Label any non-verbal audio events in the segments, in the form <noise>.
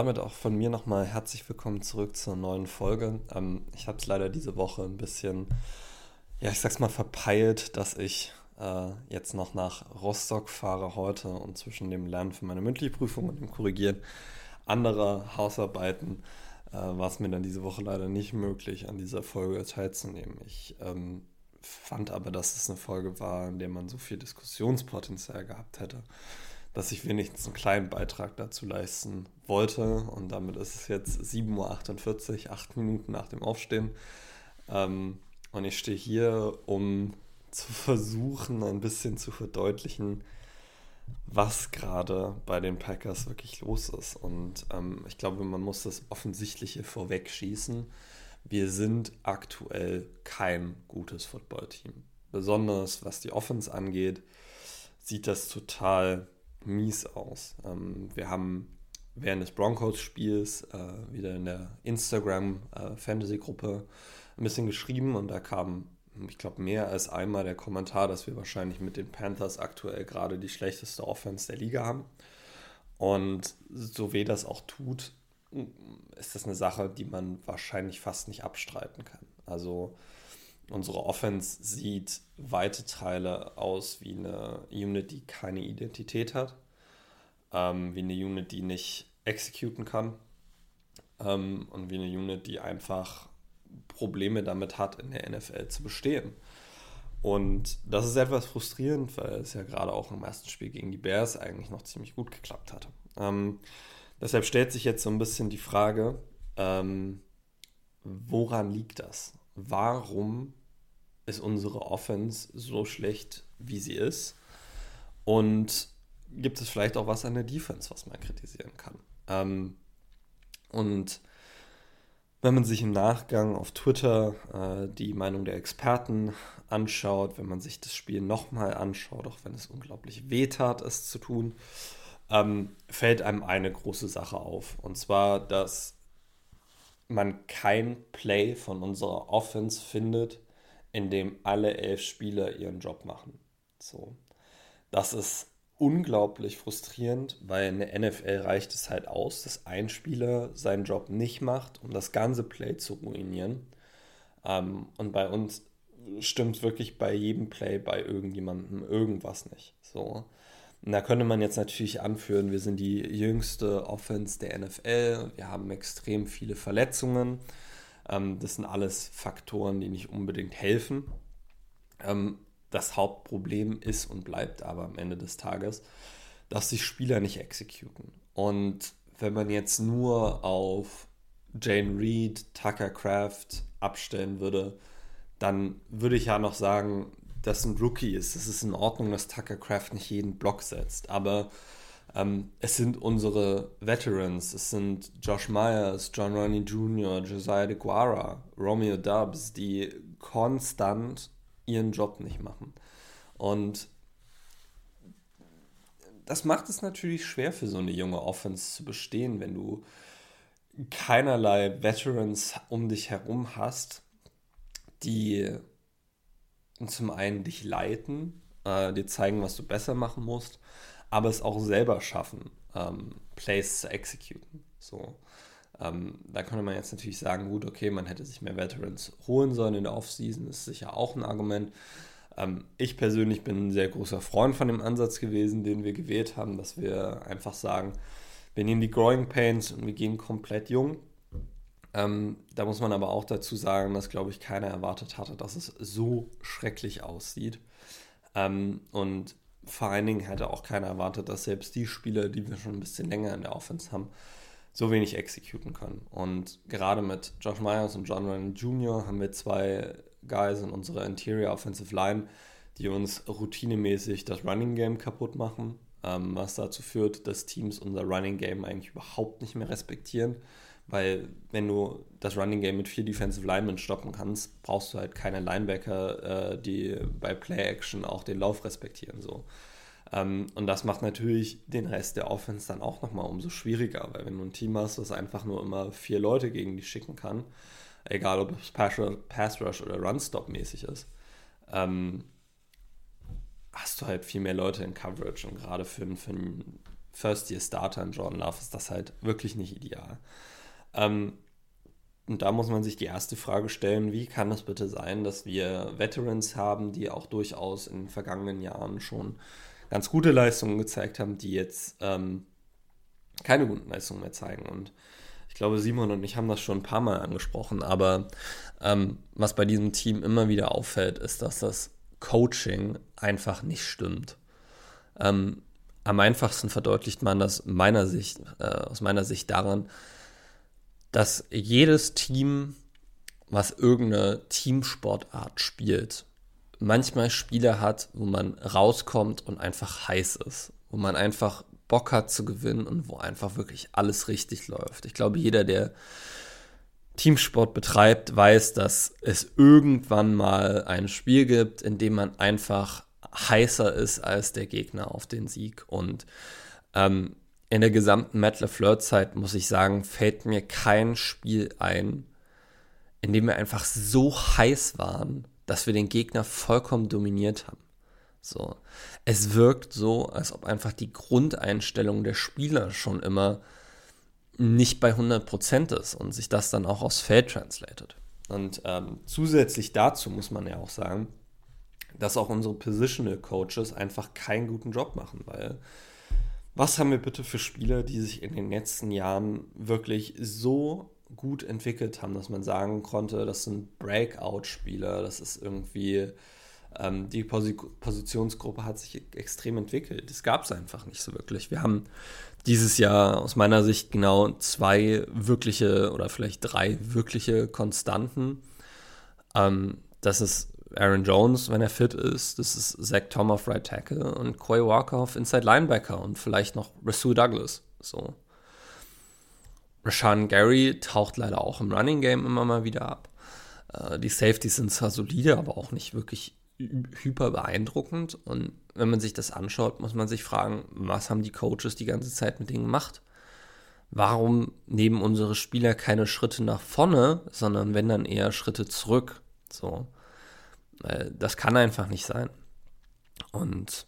Damit auch von mir nochmal herzlich willkommen zurück zur neuen Folge. Ähm, ich habe es leider diese Woche ein bisschen, ja, ich sag's mal, verpeilt, dass ich äh, jetzt noch nach Rostock fahre heute und zwischen dem Lernen für meine mündliche Prüfung und dem Korrigieren anderer Hausarbeiten äh, war es mir dann diese Woche leider nicht möglich, an dieser Folge teilzunehmen. Ich ähm, fand aber, dass es eine Folge war, in der man so viel Diskussionspotenzial gehabt hätte, dass ich wenigstens einen kleinen Beitrag dazu leisten wollte. Und damit ist es jetzt 7.48 Uhr, acht Minuten nach dem Aufstehen. Ähm, und ich stehe hier, um zu versuchen, ein bisschen zu verdeutlichen, was gerade bei den Packers wirklich los ist. Und ähm, ich glaube, man muss das Offensichtliche vorwegschießen. Wir sind aktuell kein gutes Footballteam. Besonders was die Offense angeht, sieht das total mies aus. Ähm, wir haben während des Broncos-Spiels äh, wieder in der Instagram-Fantasy-Gruppe äh, ein bisschen geschrieben und da kam ich glaube, mehr als einmal der Kommentar, dass wir wahrscheinlich mit den Panthers aktuell gerade die schlechteste Offense der Liga haben. Und so weh das auch tut, ist das eine Sache, die man wahrscheinlich fast nicht abstreiten kann. Also unsere Offense sieht weite Teile aus wie eine Unit, die keine Identität hat, ähm, wie eine Unit, die nicht exekuten kann ähm, und wie eine Unit, die einfach Probleme damit hat, in der NFL zu bestehen. Und das ist etwas frustrierend, weil es ja gerade auch im ersten Spiel gegen die Bears eigentlich noch ziemlich gut geklappt hat. Ähm, deshalb stellt sich jetzt so ein bisschen die Frage, ähm, woran liegt das? Warum ist unsere Offense so schlecht, wie sie ist? Und gibt es vielleicht auch was an der Defense, was man kritisieren kann? Ähm, und wenn man sich im Nachgang auf Twitter äh, die Meinung der Experten anschaut, wenn man sich das Spiel nochmal anschaut, auch wenn es unglaublich weh tat, es zu tun, ähm, fällt einem eine große Sache auf. Und zwar, dass man kein Play von unserer Offense findet, in dem alle elf Spieler ihren Job machen. So. Das ist unglaublich frustrierend, weil in der NFL reicht es halt aus, dass ein Spieler seinen Job nicht macht, um das ganze Play zu ruinieren. Ähm, und bei uns stimmt wirklich bei jedem Play bei irgendjemandem irgendwas nicht. So. Und da könnte man jetzt natürlich anführen, wir sind die jüngste Offense der NFL wir haben extrem viele Verletzungen. Ähm, das sind alles Faktoren, die nicht unbedingt helfen. Ähm, das Hauptproblem ist und bleibt aber am Ende des Tages, dass die Spieler nicht exekuten. Und wenn man jetzt nur auf Jane Reed, Tucker Craft abstellen würde, dann würde ich ja noch sagen, dass ein Rookie ist. Es ist in Ordnung, dass Tucker Craft nicht jeden Block setzt. Aber ähm, es sind unsere Veterans. Es sind Josh Myers, John Ronnie Jr., Josiah DeGuara, Romeo Dubs, die konstant ihren Job nicht machen. Und das macht es natürlich schwer für so eine junge Offense zu bestehen, wenn du keinerlei Veterans um dich herum hast, die zum einen dich leiten, äh, dir zeigen, was du besser machen musst, aber es auch selber schaffen, ähm, Plays zu exekuten. So. Ähm, da könnte man jetzt natürlich sagen, gut, okay, man hätte sich mehr Veterans holen sollen in der Offseason, ist sicher auch ein Argument. Ähm, ich persönlich bin ein sehr großer Freund von dem Ansatz gewesen, den wir gewählt haben, dass wir einfach sagen, wir nehmen die Growing Pains und wir gehen komplett jung. Ähm, da muss man aber auch dazu sagen, dass, glaube ich, keiner erwartet hatte, dass es so schrecklich aussieht. Ähm, und vor allen Dingen hätte auch keiner erwartet, dass selbst die Spieler, die wir schon ein bisschen länger in der Offense haben, so wenig exekuten können. Und gerade mit Josh Myers und John Ryan Jr. haben wir zwei Guys in unserer Interior Offensive Line, die uns routinemäßig das Running Game kaputt machen, ähm, was dazu führt, dass Teams unser Running Game eigentlich überhaupt nicht mehr respektieren. Weil wenn du das Running Game mit vier Defensive Linemen stoppen kannst, brauchst du halt keine Linebacker, äh, die bei Play Action auch den Lauf respektieren. So. Ähm, und das macht natürlich den Rest der Offense dann auch nochmal umso schwieriger, weil wenn du ein Team hast, das einfach nur immer vier Leute gegen dich schicken kann, egal ob es Pass Rush oder Run Stop mäßig ist, ähm, hast du halt viel mehr Leute in Coverage und gerade für, für einen First-Year-Starter in Jordan Love ist das halt wirklich nicht ideal. Ähm, und da muss man sich die erste Frage stellen, wie kann es bitte sein, dass wir Veterans haben, die auch durchaus in den vergangenen Jahren schon ganz gute Leistungen gezeigt haben, die jetzt ähm, keine guten Leistungen mehr zeigen. Und ich glaube, Simon und ich haben das schon ein paar Mal angesprochen, aber ähm, was bei diesem Team immer wieder auffällt, ist, dass das Coaching einfach nicht stimmt. Ähm, am einfachsten verdeutlicht man das meiner Sicht, äh, aus meiner Sicht daran, dass jedes Team, was irgendeine Teamsportart spielt, manchmal Spiele hat, wo man rauskommt und einfach heiß ist, wo man einfach Bock hat zu gewinnen und wo einfach wirklich alles richtig läuft. Ich glaube, jeder, der Teamsport betreibt, weiß, dass es irgendwann mal ein Spiel gibt, in dem man einfach heißer ist als der Gegner auf den Sieg. Und ähm, in der gesamten Matt LeFleur-Zeit, muss ich sagen, fällt mir kein Spiel ein, in dem wir einfach so heiß waren, dass wir den Gegner vollkommen dominiert haben. So. Es wirkt so, als ob einfach die Grundeinstellung der Spieler schon immer nicht bei 100% ist und sich das dann auch aufs Feld translated. Und ähm, zusätzlich dazu muss man ja auch sagen, dass auch unsere Positional Coaches einfach keinen guten Job machen, weil was haben wir bitte für Spieler, die sich in den letzten Jahren wirklich so gut entwickelt haben, dass man sagen konnte, das sind Breakout-Spieler, das ist irgendwie, ähm, die Posi Positionsgruppe hat sich extrem entwickelt. Das gab es einfach nicht so wirklich. Wir haben dieses Jahr aus meiner Sicht genau zwei wirkliche oder vielleicht drei wirkliche Konstanten. Ähm, das ist Aaron Jones, wenn er fit ist. Das ist Zach Tom auf Right Tackle und Coy Walker auf Inside Linebacker und vielleicht noch Rasul Douglas. So. Rashan Gary taucht leider auch im Running Game immer mal wieder ab. Äh, die Safeties sind zwar solide, aber auch nicht wirklich hyper beeindruckend. Und wenn man sich das anschaut, muss man sich fragen, was haben die Coaches die ganze Zeit mit denen gemacht? Warum nehmen unsere Spieler keine Schritte nach vorne, sondern wenn dann eher Schritte zurück? So. Das kann einfach nicht sein. Und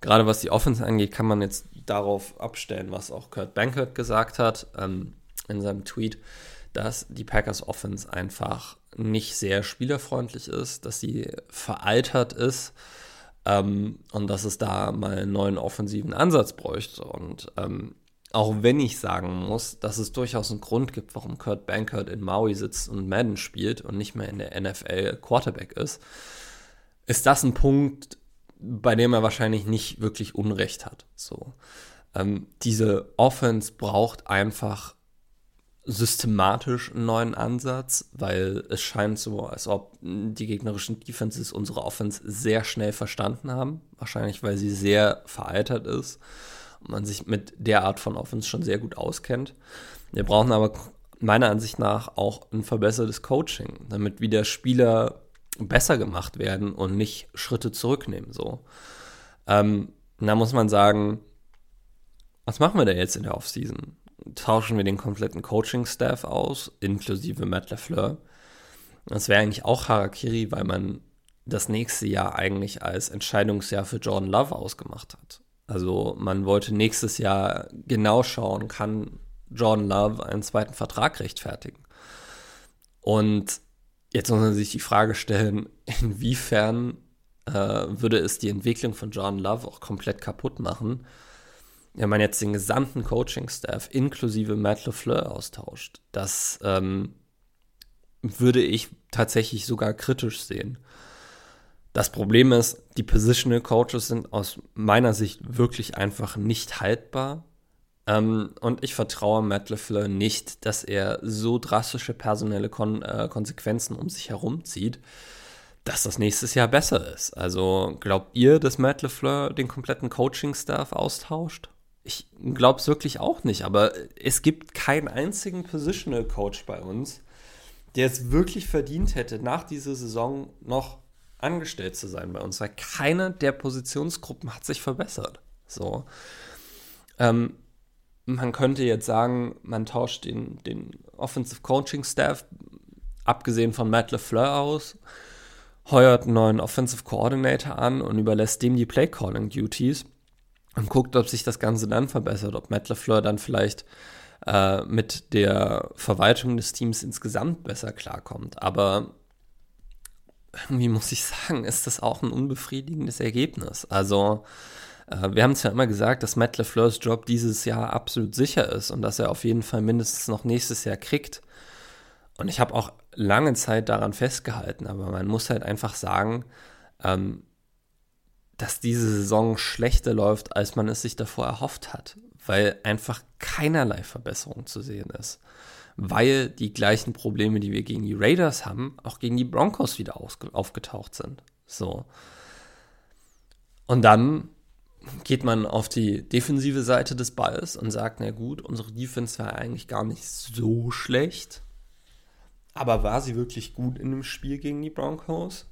gerade was die Offense angeht, kann man jetzt darauf abstellen, was auch Kurt Bankert gesagt hat ähm, in seinem Tweet, dass die Packers Offense einfach nicht sehr spielerfreundlich ist, dass sie veraltert ist ähm, und dass es da mal einen neuen offensiven Ansatz bräuchte. Und ähm, auch wenn ich sagen muss, dass es durchaus einen Grund gibt, warum Kurt Bankert in Maui sitzt und Madden spielt und nicht mehr in der NFL Quarterback ist, ist das ein Punkt, bei dem er wahrscheinlich nicht wirklich Unrecht hat. So. Ähm, diese Offense braucht einfach systematisch einen neuen Ansatz, weil es scheint so, als ob die gegnerischen Defenses unsere Offense sehr schnell verstanden haben. Wahrscheinlich, weil sie sehr veraltert ist man sich mit der Art von Offense schon sehr gut auskennt. Wir brauchen aber meiner Ansicht nach auch ein verbessertes Coaching, damit wieder Spieler besser gemacht werden und nicht Schritte zurücknehmen. So. Ähm, da muss man sagen, was machen wir da jetzt in der Offseason? Tauschen wir den kompletten Coaching-Staff aus, inklusive Matt LeFleur? Das wäre eigentlich auch Harakiri, weil man das nächste Jahr eigentlich als Entscheidungsjahr für Jordan Love ausgemacht hat. Also man wollte nächstes Jahr genau schauen, kann Jordan Love einen zweiten Vertrag rechtfertigen. Und jetzt muss man sich die Frage stellen, <laughs> inwiefern äh, würde es die Entwicklung von Jordan Love auch komplett kaputt machen, wenn man jetzt den gesamten Coaching-Staff inklusive Matt LeFleur austauscht. Das ähm, würde ich tatsächlich sogar kritisch sehen. Das Problem ist, die Positional Coaches sind aus meiner Sicht wirklich einfach nicht haltbar. Ähm, und ich vertraue Matt LeFleur nicht, dass er so drastische personelle Kon äh, Konsequenzen um sich herumzieht, dass das nächstes Jahr besser ist. Also glaubt ihr, dass Matt LeFleur den kompletten Coaching-Staff austauscht? Ich glaube es wirklich auch nicht, aber es gibt keinen einzigen Positional Coach bei uns, der es wirklich verdient hätte, nach dieser Saison noch angestellt zu sein bei uns, weil keine der Positionsgruppen hat sich verbessert. So. Ähm, man könnte jetzt sagen, man tauscht den, den Offensive Coaching Staff, abgesehen von Matt LeFleur aus, heuert einen neuen Offensive Coordinator an und überlässt dem die Play Calling Duties. und guckt, ob sich das Ganze dann verbessert, ob Matt LaFleur dann vielleicht äh, mit der Verwaltung des Teams insgesamt besser klarkommt. Aber irgendwie muss ich sagen, ist das auch ein unbefriedigendes Ergebnis. Also, äh, wir haben es ja immer gesagt, dass Matt LeFleurs Job dieses Jahr absolut sicher ist und dass er auf jeden Fall mindestens noch nächstes Jahr kriegt. Und ich habe auch lange Zeit daran festgehalten, aber man muss halt einfach sagen, ähm, dass diese Saison schlechter läuft, als man es sich davor erhofft hat, weil einfach keinerlei Verbesserung zu sehen ist weil die gleichen Probleme, die wir gegen die Raiders haben, auch gegen die Broncos wieder aufgetaucht sind. So. Und dann geht man auf die defensive Seite des Balls und sagt, na gut, unsere Defense war eigentlich gar nicht so schlecht. Aber war sie wirklich gut in dem Spiel gegen die Broncos?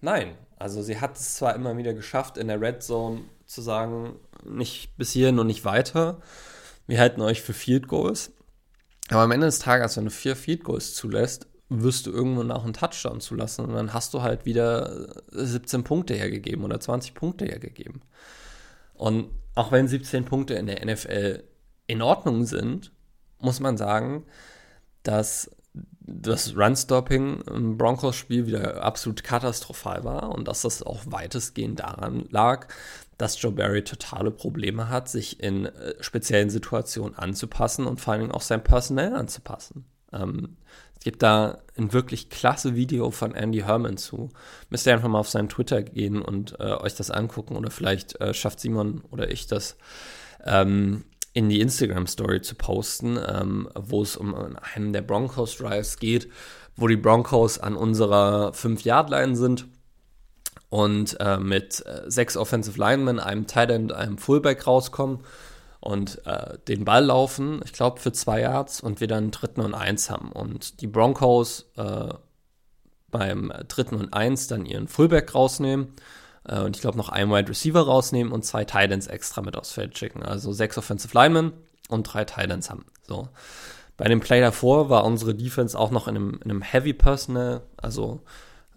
Nein. Also sie hat es zwar immer wieder geschafft, in der Red Zone zu sagen, nicht bis hierhin und nicht weiter wir halten euch für Field Goals. Aber am Ende des Tages, wenn du vier Field Goals zulässt, wirst du irgendwann auch einen Touchdown zulassen und dann hast du halt wieder 17 Punkte hergegeben oder 20 Punkte hergegeben. Und auch wenn 17 Punkte in der NFL in Ordnung sind, muss man sagen, dass das Run-Stopping im Broncos-Spiel wieder absolut katastrophal war und dass das auch weitestgehend daran lag, dass Joe Barry totale Probleme hat, sich in äh, speziellen Situationen anzupassen und vor allem auch sein Personell anzupassen. Ähm, es gibt da ein wirklich klasse Video von Andy Herman zu. Müsst ihr einfach mal auf seinen Twitter gehen und äh, euch das angucken oder vielleicht äh, schafft Simon oder ich das ähm, in die Instagram-Story zu posten, ähm, wo es um einen der Broncos-Drives geht, wo die Broncos an unserer 5-Yard-Line sind und äh, mit äh, sechs Offensive Linemen, einem Tight End, einem Fullback rauskommen und äh, den Ball laufen, ich glaube für zwei Yards und wir dann dritten und eins haben. Und die Broncos äh, beim dritten und eins dann ihren Fullback rausnehmen äh, und ich glaube noch einen Wide Receiver rausnehmen und zwei Tight Ends extra mit aufs Feld schicken. Also sechs Offensive Linemen und drei Tight Ends haben. So. Bei dem Play davor war unsere Defense auch noch in einem, in einem Heavy Personal, also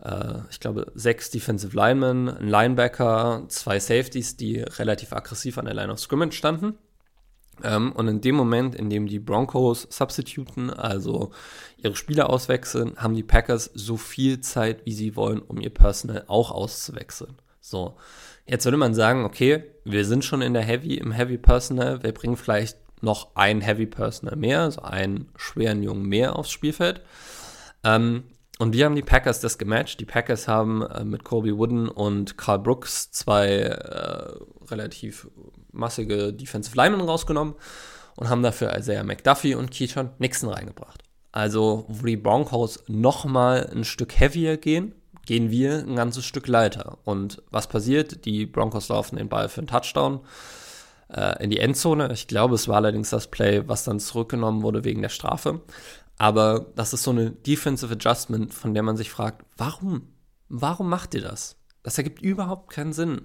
äh, ich glaube, sechs Defensive Linemen, ein Linebacker, zwei Safeties, die relativ aggressiv an der Line of Scrimmage standen. Ähm, und in dem Moment, in dem die Broncos substituten, also ihre Spieler auswechseln, haben die Packers so viel Zeit, wie sie wollen, um ihr Personal auch auszuwechseln. So, jetzt würde man sagen, okay, wir sind schon in der Heavy, im Heavy Personal, wir bringen vielleicht noch ein Heavy Personal mehr, also einen schweren Jungen mehr aufs Spielfeld. Ähm, und wie haben die Packers das gematcht? Die Packers haben äh, mit Colby Wooden und Carl Brooks zwei äh, relativ massige Defensive Linemen rausgenommen und haben dafür Isaiah McDuffie und Keaton Nixon reingebracht. Also, wo die Broncos nochmal ein Stück heavier gehen, gehen wir ein ganzes Stück leiter. Und was passiert? Die Broncos laufen den Ball für einen Touchdown äh, in die Endzone. Ich glaube, es war allerdings das Play, was dann zurückgenommen wurde wegen der Strafe. Aber das ist so eine Defensive Adjustment, von der man sich fragt, warum? Warum macht ihr das? Das ergibt überhaupt keinen Sinn.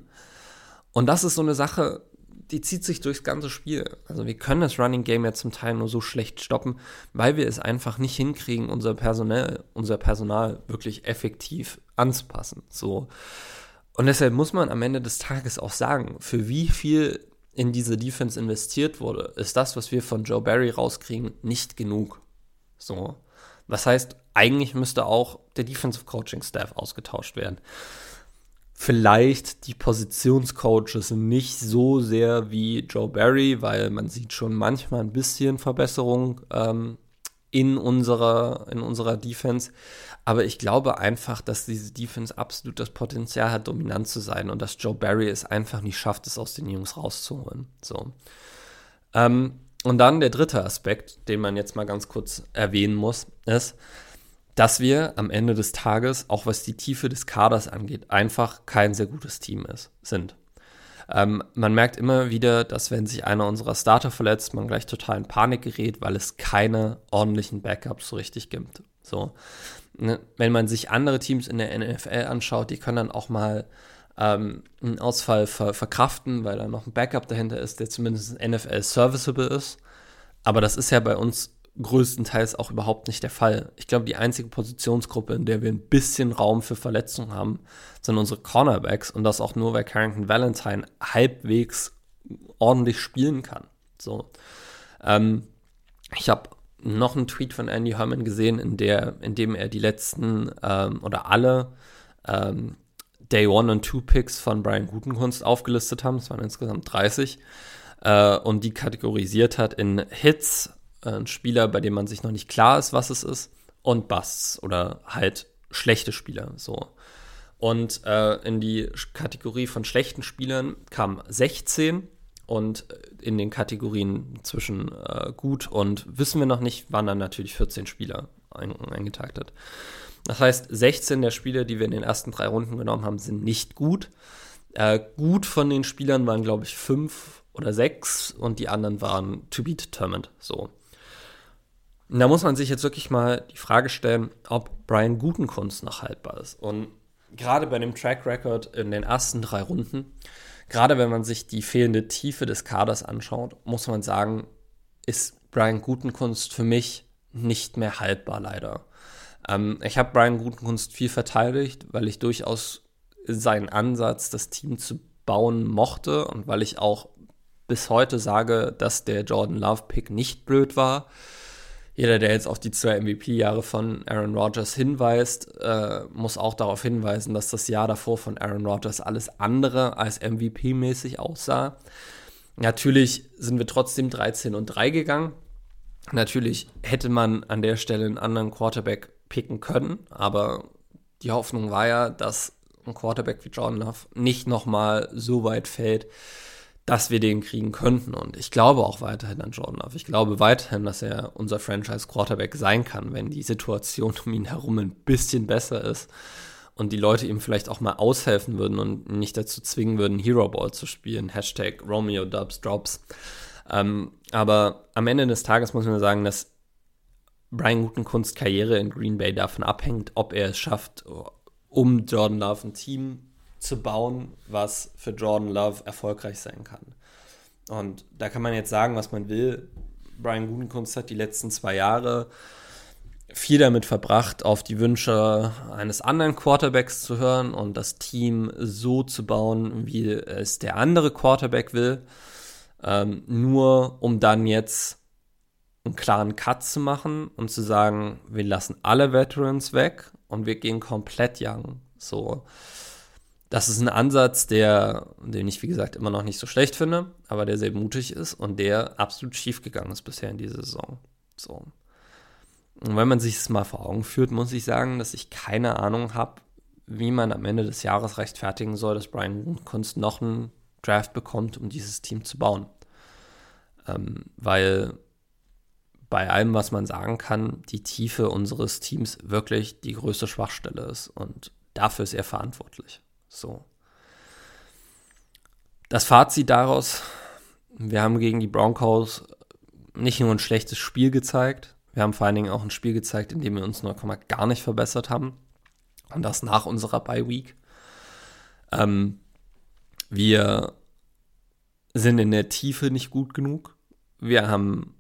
Und das ist so eine Sache, die zieht sich durchs ganze Spiel. Also wir können das Running Game ja zum Teil nur so schlecht stoppen, weil wir es einfach nicht hinkriegen, unser Personal, unser Personal wirklich effektiv anzupassen. So. Und deshalb muss man am Ende des Tages auch sagen, für wie viel in diese Defense investiert wurde, ist das, was wir von Joe Barry rauskriegen, nicht genug. So. Das heißt, eigentlich müsste auch der Defensive Coaching Staff ausgetauscht werden. Vielleicht die Positionscoaches nicht so sehr wie Joe Barry, weil man sieht schon manchmal ein bisschen Verbesserung ähm, in, unserer, in unserer Defense. Aber ich glaube einfach, dass diese Defense absolut das Potenzial hat, dominant zu sein und dass Joe Barry es einfach nicht schafft, es aus den Jungs rauszuholen. So. Ähm, und dann der dritte Aspekt, den man jetzt mal ganz kurz erwähnen muss, ist, dass wir am Ende des Tages, auch was die Tiefe des Kaders angeht, einfach kein sehr gutes Team ist, sind. Ähm, man merkt immer wieder, dass wenn sich einer unserer Starter verletzt, man gleich total in Panik gerät, weil es keine ordentlichen Backups so richtig gibt. So. Ne, wenn man sich andere Teams in der NFL anschaut, die können dann auch mal ähm, einen Ausfall ver verkraften, weil da noch ein Backup dahinter ist, der zumindest NFL serviceable ist. Aber das ist ja bei uns größtenteils auch überhaupt nicht der Fall. Ich glaube, die einzige Positionsgruppe, in der wir ein bisschen Raum für Verletzungen haben, sind unsere Cornerbacks und das auch nur, weil Carrington Valentine halbwegs ordentlich spielen kann. So. Ähm, ich habe noch einen Tweet von Andy Herman gesehen, in, der, in dem er die letzten ähm, oder alle ähm, Day One und Two Picks von Brian Gutenkunst aufgelistet haben. Es waren insgesamt 30. Äh, und die kategorisiert hat in Hits, äh, ein Spieler, bei dem man sich noch nicht klar ist, was es ist, und Busts oder halt schlechte Spieler. So. Und äh, in die Kategorie von schlechten Spielern kamen 16 und in den Kategorien zwischen äh, gut und wissen wir noch nicht, waren dann natürlich 14 Spieler ein, eingetaktet. Das heißt, 16 der Spieler, die wir in den ersten drei Runden genommen haben, sind nicht gut. Äh, gut von den Spielern waren, glaube ich, fünf oder sechs und die anderen waren to be determined. So. Und da muss man sich jetzt wirklich mal die Frage stellen, ob Brian Gutenkunst noch haltbar ist. Und gerade bei dem Track Record in den ersten drei Runden, gerade wenn man sich die fehlende Tiefe des Kaders anschaut, muss man sagen, ist Brian Gutenkunst für mich nicht mehr haltbar, leider. Ähm, ich habe Brian Gutenkunst viel verteidigt, weil ich durchaus seinen Ansatz, das Team zu bauen, mochte und weil ich auch bis heute sage, dass der Jordan Love Pick nicht blöd war jeder, der jetzt auf die zwei MVP-Jahre von Aaron Rodgers hinweist, äh, muss auch darauf hinweisen, dass das Jahr davor von Aaron Rodgers alles andere als MVP-mäßig aussah. Natürlich sind wir trotzdem 13 und 3 gegangen. Natürlich hätte man an der Stelle einen anderen Quarterback picken können, aber die Hoffnung war ja, dass ein Quarterback wie Jordan Love nicht nochmal so weit fällt, dass wir den kriegen könnten. Und ich glaube auch weiterhin an Jordan Love. Ich glaube weiterhin, dass er unser Franchise-Quarterback sein kann, wenn die Situation um ihn herum ein bisschen besser ist und die Leute ihm vielleicht auch mal aushelfen würden und nicht dazu zwingen würden, Hero Ball zu spielen. Hashtag Romeo Dubs Drops. Ähm, aber am Ende des Tages muss man sagen, dass Brian Gutenkunst Karriere in Green Bay davon abhängt, ob er es schafft, um Jordan Love ein Team zu bauen, was für Jordan Love erfolgreich sein kann. Und da kann man jetzt sagen, was man will. Brian Gudenkunst hat die letzten zwei Jahre viel damit verbracht, auf die Wünsche eines anderen Quarterbacks zu hören und das Team so zu bauen, wie es der andere Quarterback will. Ähm, nur um dann jetzt einen klaren Cut zu machen und zu sagen, wir lassen alle Veterans weg und wir gehen komplett young. So das ist ein Ansatz, der, den ich wie gesagt immer noch nicht so schlecht finde, aber der sehr mutig ist und der absolut schief gegangen ist bisher in dieser Saison. So. Und wenn man sich das mal vor Augen führt, muss ich sagen, dass ich keine Ahnung habe, wie man am Ende des Jahres rechtfertigen soll, dass Brian Kunst noch einen Draft bekommt, um dieses Team zu bauen. Ähm, weil bei allem, was man sagen kann, die Tiefe unseres Teams wirklich die größte Schwachstelle ist. Und dafür ist er verantwortlich. So. Das Fazit daraus, wir haben gegen die Broncos nicht nur ein schlechtes Spiel gezeigt, wir haben vor allen Dingen auch ein Spiel gezeigt, in dem wir uns 0, gar nicht verbessert haben. Und das nach unserer Bye Week. Ähm, wir sind in der Tiefe nicht gut genug. Wir haben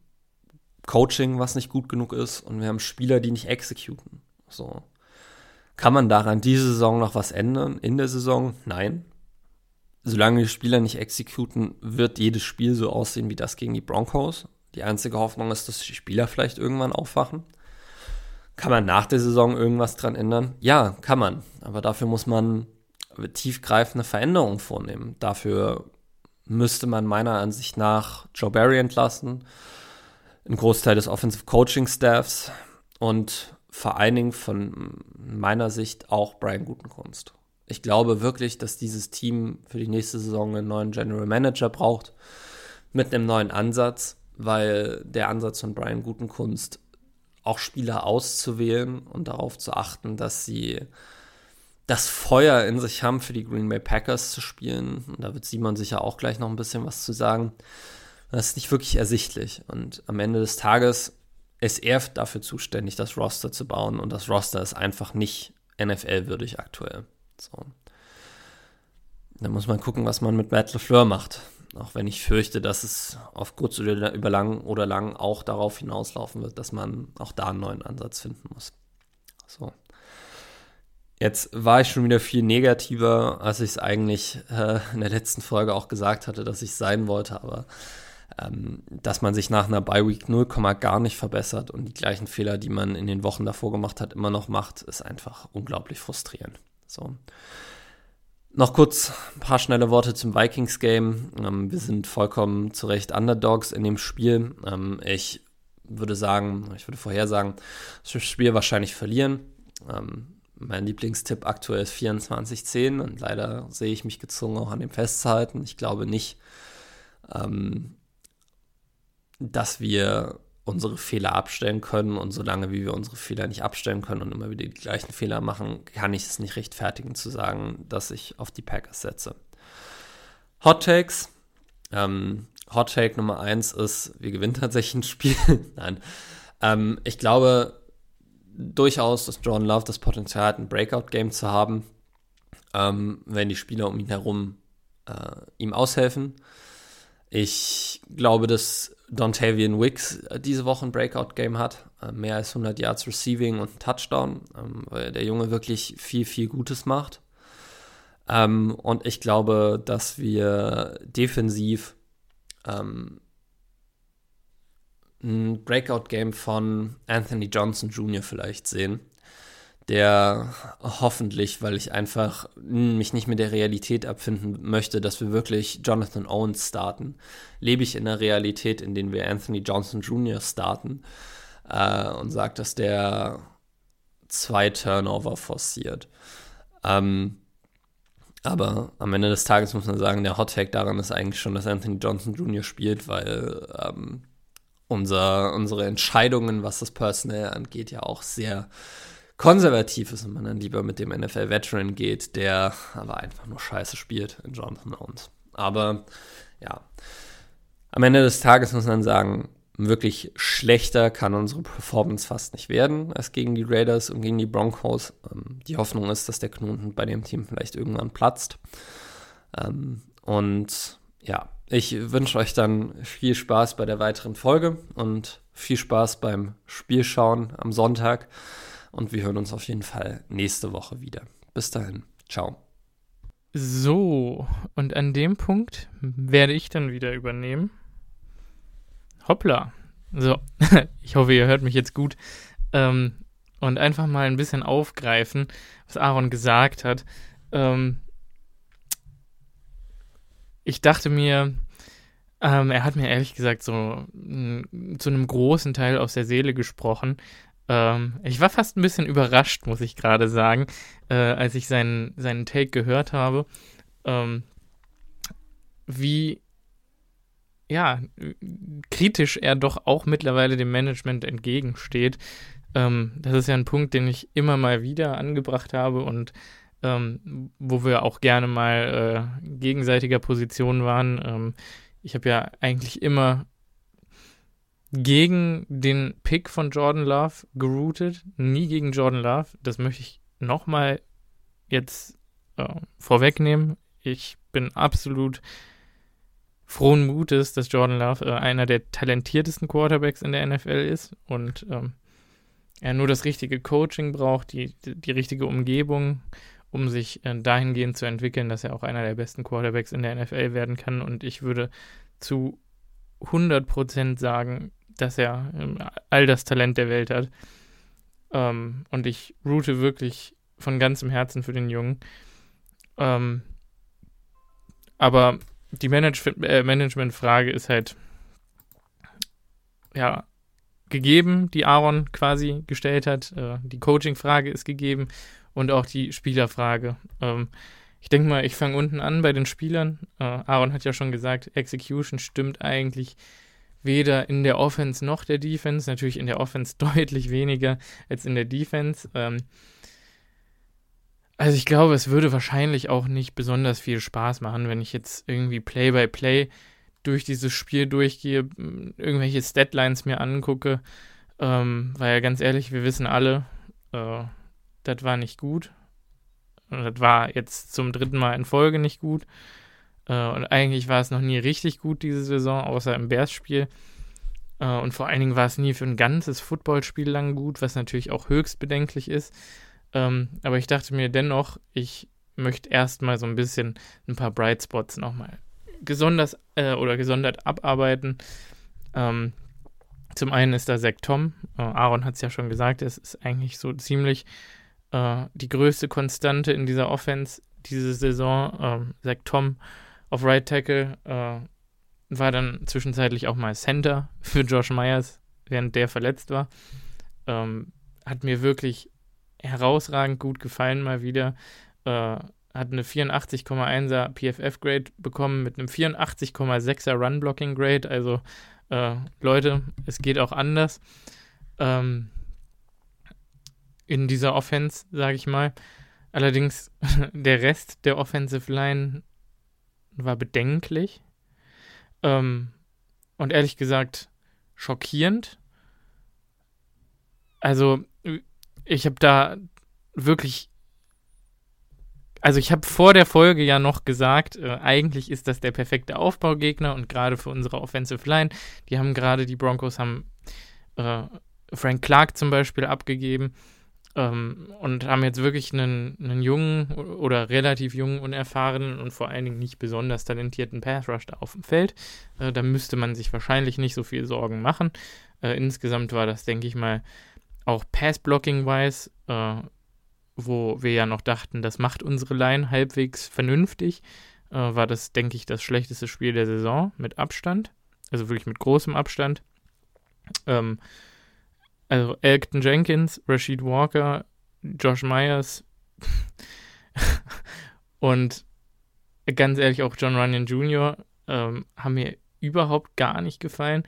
Coaching, was nicht gut genug ist. Und wir haben Spieler, die nicht exekuten. So. Kann man daran diese Saison noch was ändern? In der Saison? Nein. Solange die Spieler nicht exekuten, wird jedes Spiel so aussehen wie das gegen die Broncos. Die einzige Hoffnung ist, dass die Spieler vielleicht irgendwann aufwachen. Kann man nach der Saison irgendwas dran ändern? Ja, kann man. Aber dafür muss man tiefgreifende Veränderungen vornehmen. Dafür müsste man meiner Ansicht nach Joe Barry entlassen, einen Großteil des Offensive Coaching Staffs und vor allen Dingen von meiner Sicht auch Brian Gutenkunst. Ich glaube wirklich, dass dieses Team für die nächste Saison einen neuen General Manager braucht mit einem neuen Ansatz, weil der Ansatz von Brian Gutenkunst auch Spieler auszuwählen und darauf zu achten, dass sie das Feuer in sich haben, für die Green Bay Packers zu spielen. Und da wird Simon sicher auch gleich noch ein bisschen was zu sagen. Das ist nicht wirklich ersichtlich. Und am Ende des Tages ist er dafür zuständig, das Roster zu bauen und das Roster ist einfach nicht NFL-würdig aktuell. So. Da muss man gucken, was man mit Matt LeFleur macht. Auch wenn ich fürchte, dass es auf kurz oder über lang oder lang auch darauf hinauslaufen wird, dass man auch da einen neuen Ansatz finden muss. So. Jetzt war ich schon wieder viel negativer, als ich es eigentlich äh, in der letzten Folge auch gesagt hatte, dass ich sein wollte, aber dass man sich nach einer Bye Week 0, gar nicht verbessert und die gleichen Fehler, die man in den Wochen davor gemacht hat, immer noch macht, ist einfach unglaublich frustrierend. So. Noch kurz ein paar schnelle Worte zum Vikings-Game. Ähm, wir sind vollkommen zu Recht Underdogs in dem Spiel. Ähm, ich würde sagen, ich würde vorhersagen, das Spiel wahrscheinlich verlieren. Ähm, mein Lieblingstipp aktuell ist 24-10 und leider sehe ich mich gezwungen, auch an dem festzuhalten. Ich glaube nicht, ähm, dass wir unsere Fehler abstellen können und solange wie wir unsere Fehler nicht abstellen können und immer wieder die gleichen Fehler machen, kann ich es nicht rechtfertigen zu sagen, dass ich auf die Packers setze. Hot Takes. Ähm, Hot Take Nummer 1 ist, wir gewinnen tatsächlich ein Spiel. <laughs> Nein. Ähm, ich glaube, durchaus, dass John Love das Potenzial hat, ein Breakout-Game zu haben, ähm, wenn die Spieler um ihn herum äh, ihm aushelfen. Ich glaube, dass Dontavian Wicks äh, diese Woche ein Breakout-Game hat. Äh, mehr als 100 Yards Receiving und Touchdown, ähm, weil der Junge wirklich viel, viel Gutes macht. Ähm, und ich glaube, dass wir defensiv ähm, ein Breakout-Game von Anthony Johnson Jr. vielleicht sehen, der hoffentlich, weil ich einfach mich nicht mit der Realität abfinden möchte, dass wir wirklich Jonathan Owens starten, lebe ich in der Realität, in der wir Anthony Johnson Jr. starten äh, und sagt, dass der zwei Turnover forciert. Ähm, aber am Ende des Tages muss man sagen, der Hot daran ist eigentlich schon, dass Anthony Johnson Jr. spielt, weil ähm, unser, unsere Entscheidungen, was das Personal angeht, ja auch sehr konservativ ist und man dann lieber mit dem NFL-Veteran geht, der aber einfach nur scheiße spielt in Jonathan Owens. Aber ja, am Ende des Tages muss man sagen, wirklich schlechter kann unsere Performance fast nicht werden als gegen die Raiders und gegen die Broncos. Ähm, die Hoffnung ist, dass der Knoten bei dem Team vielleicht irgendwann platzt. Ähm, und ja, ich wünsche euch dann viel Spaß bei der weiteren Folge und viel Spaß beim Spielschauen am Sonntag. Und wir hören uns auf jeden Fall nächste Woche wieder. Bis dahin. Ciao. So, und an dem Punkt werde ich dann wieder übernehmen. Hoppla. So, <laughs> ich hoffe, ihr hört mich jetzt gut. Ähm, und einfach mal ein bisschen aufgreifen, was Aaron gesagt hat. Ähm, ich dachte mir, ähm, er hat mir ehrlich gesagt so m, zu einem großen Teil aus der Seele gesprochen. Ähm, ich war fast ein bisschen überrascht, muss ich gerade sagen, äh, als ich seinen, seinen Take gehört habe, ähm, wie ja, kritisch er doch auch mittlerweile dem Management entgegensteht. Ähm, das ist ja ein Punkt, den ich immer mal wieder angebracht habe und ähm, wo wir auch gerne mal äh, gegenseitiger Position waren. Ähm, ich habe ja eigentlich immer gegen den Pick von Jordan Love geroutet, nie gegen Jordan Love. Das möchte ich nochmal jetzt äh, vorwegnehmen. Ich bin absolut frohen Mutes, dass Jordan Love äh, einer der talentiertesten Quarterbacks in der NFL ist und ähm, er nur das richtige Coaching braucht, die, die, richtige Umgebung um sich äh, dahingehend zu entwickeln, dass er auch einer der besten Quarterbacks in der NFL werden kann. Und ich würde zu 100% sagen, dass er ähm, all das Talent der Welt hat. Ähm, und ich route wirklich von ganzem Herzen für den Jungen. Ähm, aber die Manage äh, Management-Frage ist halt, ja, gegeben, die Aaron quasi gestellt hat. Äh, die Coaching-Frage ist gegeben und auch die Spielerfrage. Ähm, ich denke mal, ich fange unten an bei den Spielern. Äh, Aaron hat ja schon gesagt, Execution stimmt eigentlich weder in der Offense noch der Defense. Natürlich in der Offense <laughs> deutlich weniger als in der Defense. Ähm, also ich glaube, es würde wahrscheinlich auch nicht besonders viel Spaß machen, wenn ich jetzt irgendwie Play-by-Play -play durch dieses Spiel durchgehe, irgendwelche Statlines mir angucke. Ähm, weil ganz ehrlich, wir wissen alle, äh, das war nicht gut. Das war jetzt zum dritten Mal in Folge nicht gut. Äh, und eigentlich war es noch nie richtig gut diese Saison, außer im Bears-Spiel. Äh, und vor allen Dingen war es nie für ein ganzes Footballspiel lang gut, was natürlich auch höchst bedenklich ist. Ähm, aber ich dachte mir dennoch, ich möchte erstmal so ein bisschen ein paar Bright Spots nochmal gesondert äh, oder gesondert abarbeiten. Ähm, zum einen ist da Zach Tom. Äh, Aaron hat es ja schon gesagt, es ist eigentlich so ziemlich äh, die größte Konstante in dieser Offense diese Saison. Ähm, Zach Tom auf Right Tackle äh, war dann zwischenzeitlich auch mal Center für Josh Myers, während der verletzt war. Ähm, hat mir wirklich herausragend gut gefallen mal wieder. Äh, hat eine 84,1er PFF-Grade bekommen mit einem 84,6er Run-Blocking-Grade. Also äh, Leute, es geht auch anders. Ähm, in dieser Offense, sage ich mal. Allerdings <laughs> der Rest der Offensive Line war bedenklich. Ähm, und ehrlich gesagt schockierend. Also ich habe da wirklich also ich habe vor der Folge ja noch gesagt, äh, eigentlich ist das der perfekte Aufbaugegner und gerade für unsere Offensive Line, die haben gerade, die Broncos haben äh, Frank Clark zum Beispiel abgegeben ähm, und haben jetzt wirklich einen, einen jungen oder relativ jungen, unerfahrenen und vor allen Dingen nicht besonders talentierten Pass Rush da auf dem Feld. Äh, da müsste man sich wahrscheinlich nicht so viel Sorgen machen. Äh, insgesamt war das, denke ich mal, auch Pass-Blocking-wise äh, wo wir ja noch dachten, das macht unsere Line halbwegs vernünftig, äh, war das, denke ich, das schlechteste Spiel der Saison mit Abstand. Also wirklich mit großem Abstand. Ähm, also Elkton Jenkins, Rashid Walker, Josh Myers <laughs> und ganz ehrlich auch John Runyon Jr. Ähm, haben mir überhaupt gar nicht gefallen.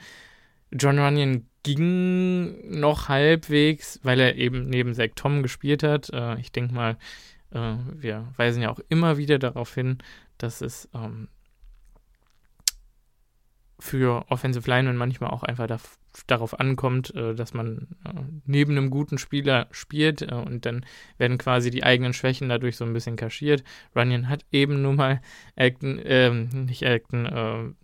John Runyon ging noch halbwegs, weil er eben neben Zach Tom gespielt hat. Äh, ich denke mal, äh, wir weisen ja auch immer wieder darauf hin, dass es ähm, für Offensive Linemen manchmal auch einfach da, darauf ankommt, äh, dass man äh, neben einem guten Spieler spielt äh, und dann werden quasi die eigenen Schwächen dadurch so ein bisschen kaschiert. Runyon hat eben nun mal Acton, ähm, nicht Acton,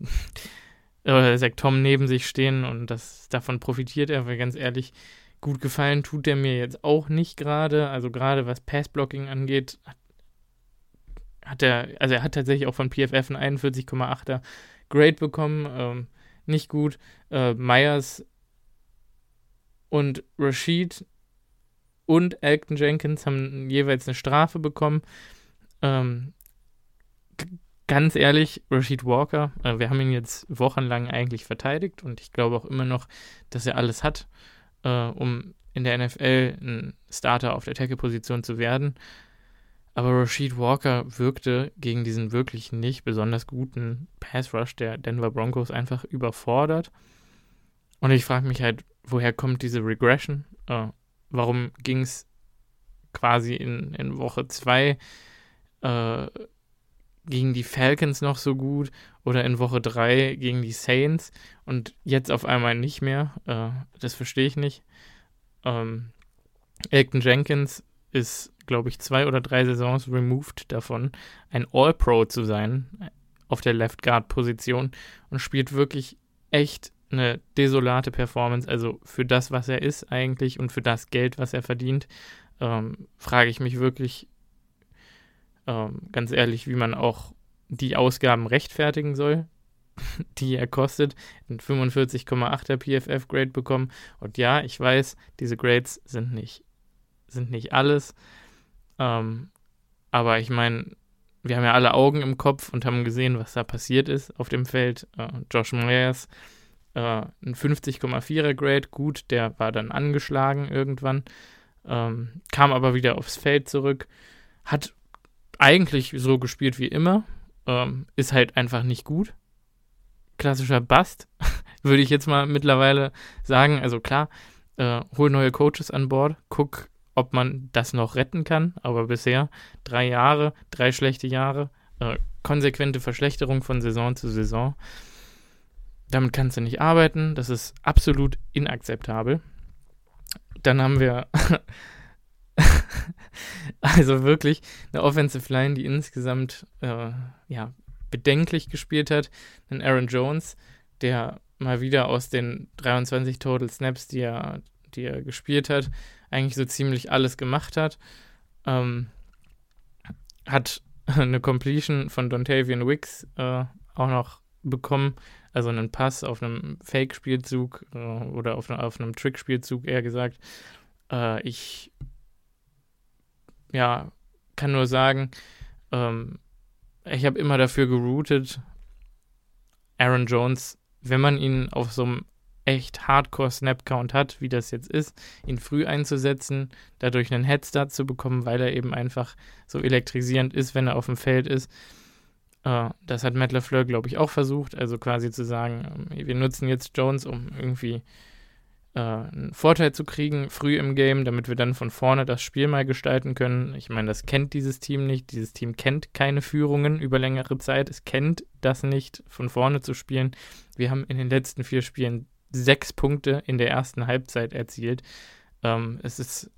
äh, <laughs> äh, Zach Tom neben sich stehen und das, davon profitiert er, weil ganz ehrlich, gut gefallen tut er mir jetzt auch nicht gerade. Also gerade was Passblocking angeht, hat, hat er, also er hat tatsächlich auch von PFF einen 41,8er Grade bekommen. Ähm, nicht gut. Äh, Myers und Rashid und Elton Jenkins haben jeweils eine Strafe bekommen. Ähm, ganz ehrlich, Rashid Walker, äh, wir haben ihn jetzt wochenlang eigentlich verteidigt und ich glaube auch immer noch, dass er alles hat, äh, um in der NFL ein Starter auf der Tackle-Position zu werden. Aber Rashid Walker wirkte gegen diesen wirklich nicht besonders guten Pass-Rush der Denver Broncos einfach überfordert. Und ich frage mich halt, woher kommt diese Regression? Äh, warum ging es quasi in, in Woche 2 äh, gegen die Falcons noch so gut oder in Woche 3 gegen die Saints und jetzt auf einmal nicht mehr. Äh, das verstehe ich nicht. Ähm, Elton Jenkins ist, glaube ich, zwei oder drei Saisons removed davon, ein All-Pro zu sein auf der Left Guard-Position und spielt wirklich echt eine desolate Performance. Also für das, was er ist eigentlich und für das Geld, was er verdient, ähm, frage ich mich wirklich, ähm, ganz ehrlich, wie man auch die Ausgaben rechtfertigen soll, <laughs> die er kostet. Ein 45,8er PFF-Grade bekommen. Und ja, ich weiß, diese Grades sind nicht, sind nicht alles. Ähm, aber ich meine, wir haben ja alle Augen im Kopf und haben gesehen, was da passiert ist auf dem Feld. Äh, Josh Myers, äh, ein 50,4er Grade, gut, der war dann angeschlagen irgendwann, ähm, kam aber wieder aufs Feld zurück, hat eigentlich so gespielt wie immer. Ähm, ist halt einfach nicht gut. Klassischer Bust, <laughs> würde ich jetzt mal mittlerweile sagen. Also klar, äh, hol neue Coaches an Bord, guck, ob man das noch retten kann. Aber bisher drei Jahre, drei schlechte Jahre, äh, konsequente Verschlechterung von Saison zu Saison. Damit kannst du nicht arbeiten. Das ist absolut inakzeptabel. Dann haben wir <laughs> also wirklich eine Offensive Line, die insgesamt äh, ja, bedenklich gespielt hat. Dann Aaron Jones, der mal wieder aus den 23 Total Snaps, die er, die er gespielt hat, eigentlich so ziemlich alles gemacht hat. Ähm, hat <laughs> eine Completion von Dontavian Wicks äh, auch noch bekommen, also einen Pass auf einem Fake-Spielzug äh, oder auf, auf einem Trick-Spielzug eher gesagt. Äh, ich ja, kann nur sagen, ähm, ich habe immer dafür geroutet, Aaron Jones, wenn man ihn auf so einem echt Hardcore-Snap-Count hat, wie das jetzt ist, ihn früh einzusetzen, dadurch einen Headstart zu bekommen, weil er eben einfach so elektrisierend ist, wenn er auf dem Feld ist. Äh, das hat Matt LaFleur, glaube ich, auch versucht, also quasi zu sagen, ähm, wir nutzen jetzt Jones, um irgendwie äh, einen Vorteil zu kriegen, früh im Game, damit wir dann von vorne das Spiel mal gestalten können. Ich meine, das kennt dieses Team nicht. Dieses Team kennt keine Führungen über längere Zeit. Es kennt das nicht, von vorne zu spielen. Wir haben in den letzten vier Spielen sechs Punkte in der ersten Halbzeit erzielt. Ähm, es ist,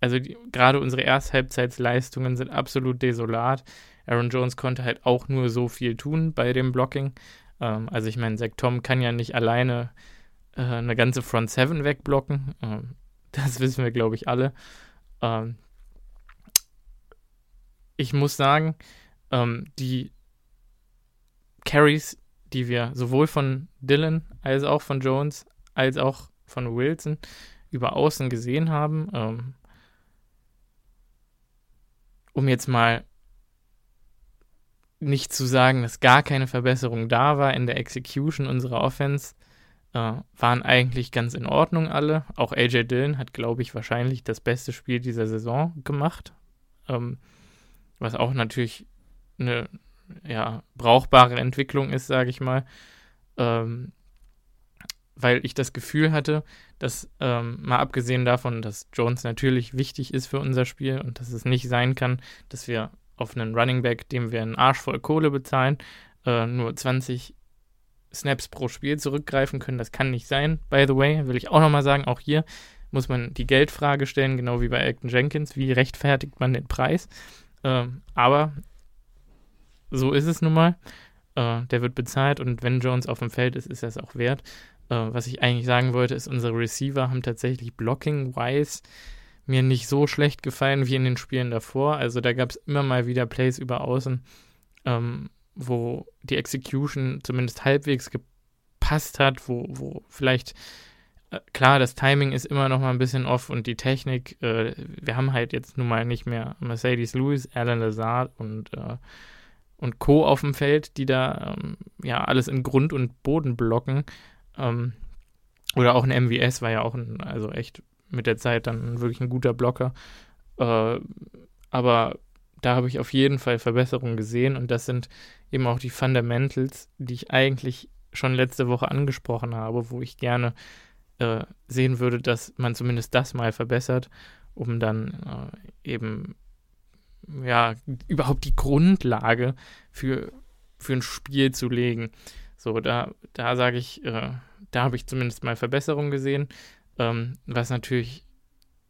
also gerade unsere Ersthalbzeitsleistungen sind absolut desolat. Aaron Jones konnte halt auch nur so viel tun bei dem Blocking. Ähm, also ich meine, Zach Tom kann ja nicht alleine äh, eine ganze Front 7 wegblocken. Ähm, <laughs> das wissen wir, glaube ich, alle. Ähm, ich muss sagen, ähm, die Carries, die wir sowohl von Dylan als auch von Jones als auch von Wilson über Außen gesehen haben, ähm, um jetzt mal nicht zu sagen, dass gar keine Verbesserung da war in der Execution unserer Offense, äh, waren eigentlich ganz in Ordnung alle. Auch AJ Dillon hat, glaube ich, wahrscheinlich das beste Spiel dieser Saison gemacht. Ähm, was auch natürlich eine ja, brauchbare Entwicklung ist, sage ich mal. Ähm, weil ich das Gefühl hatte, dass ähm, mal abgesehen davon, dass Jones natürlich wichtig ist für unser Spiel und dass es nicht sein kann, dass wir auf einen Running Back, dem wir einen Arsch voll Kohle bezahlen, äh, nur 20 Snaps pro Spiel zurückgreifen können. Das kann nicht sein, by the way, will ich auch nochmal sagen. Auch hier muss man die Geldfrage stellen, genau wie bei Elton Jenkins. Wie rechtfertigt man den Preis? Ähm, aber so ist es nun mal. Äh, der wird bezahlt und wenn Jones auf dem Feld ist, ist es auch wert. Äh, was ich eigentlich sagen wollte, ist, unsere Receiver haben tatsächlich blocking-wise mir nicht so schlecht gefallen wie in den Spielen davor. Also da gab es immer mal wieder Plays über Außen, ähm, wo die Execution zumindest halbwegs gepasst hat, wo, wo vielleicht, äh, klar, das Timing ist immer noch mal ein bisschen off und die Technik, äh, wir haben halt jetzt nun mal nicht mehr Mercedes Lewis, Alan Lazard und, äh, und Co. auf dem Feld, die da ähm, ja alles in Grund und Boden blocken. Ähm, oder auch ein MVS war ja auch ein, also echt mit der Zeit dann wirklich ein guter Blocker. Äh, aber da habe ich auf jeden Fall Verbesserungen gesehen und das sind eben auch die Fundamentals, die ich eigentlich schon letzte Woche angesprochen habe, wo ich gerne äh, sehen würde, dass man zumindest das mal verbessert, um dann äh, eben ja überhaupt die Grundlage für, für ein Spiel zu legen. So, da, da sage ich, äh, da habe ich zumindest mal Verbesserungen gesehen, ähm, was natürlich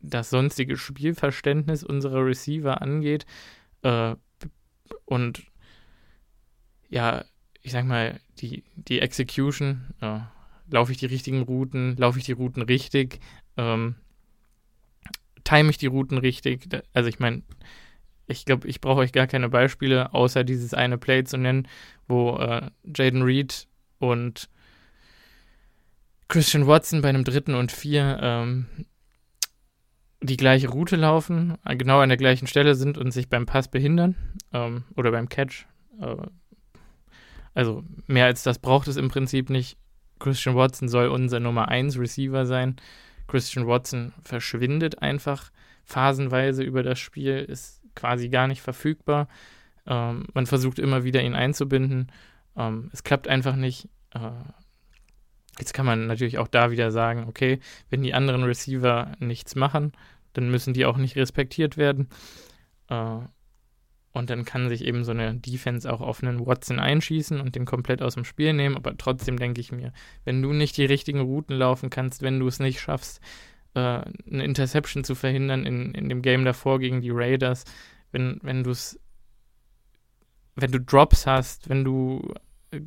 das sonstige Spielverständnis unserer Receiver angeht, äh, und ja, ich sag mal, die, die Execution, äh, laufe ich die richtigen Routen, laufe ich die Routen richtig, ähm, time ich die Routen richtig. Also ich meine, ich glaube, ich brauche euch gar keine Beispiele, außer dieses eine Play zu nennen, wo äh, Jaden Reed und Christian Watson bei einem dritten und vier ähm, die gleiche Route laufen, genau an der gleichen Stelle sind und sich beim Pass behindern ähm, oder beim Catch. Äh, also mehr als das braucht es im Prinzip nicht. Christian Watson soll unser Nummer 1 Receiver sein. Christian Watson verschwindet einfach phasenweise über das Spiel, ist quasi gar nicht verfügbar. Ähm, man versucht immer wieder ihn einzubinden. Ähm, es klappt einfach nicht. Äh, jetzt kann man natürlich auch da wieder sagen, okay, wenn die anderen Receiver nichts machen, dann müssen die auch nicht respektiert werden. Äh, und dann kann sich eben so eine Defense auch auf einen Watson einschießen und den komplett aus dem Spiel nehmen. Aber trotzdem denke ich mir, wenn du nicht die richtigen Routen laufen kannst, wenn du es nicht schaffst, äh, eine Interception zu verhindern in, in dem Game davor gegen die Raiders, wenn, wenn du es wenn du Drops hast, wenn du, äh,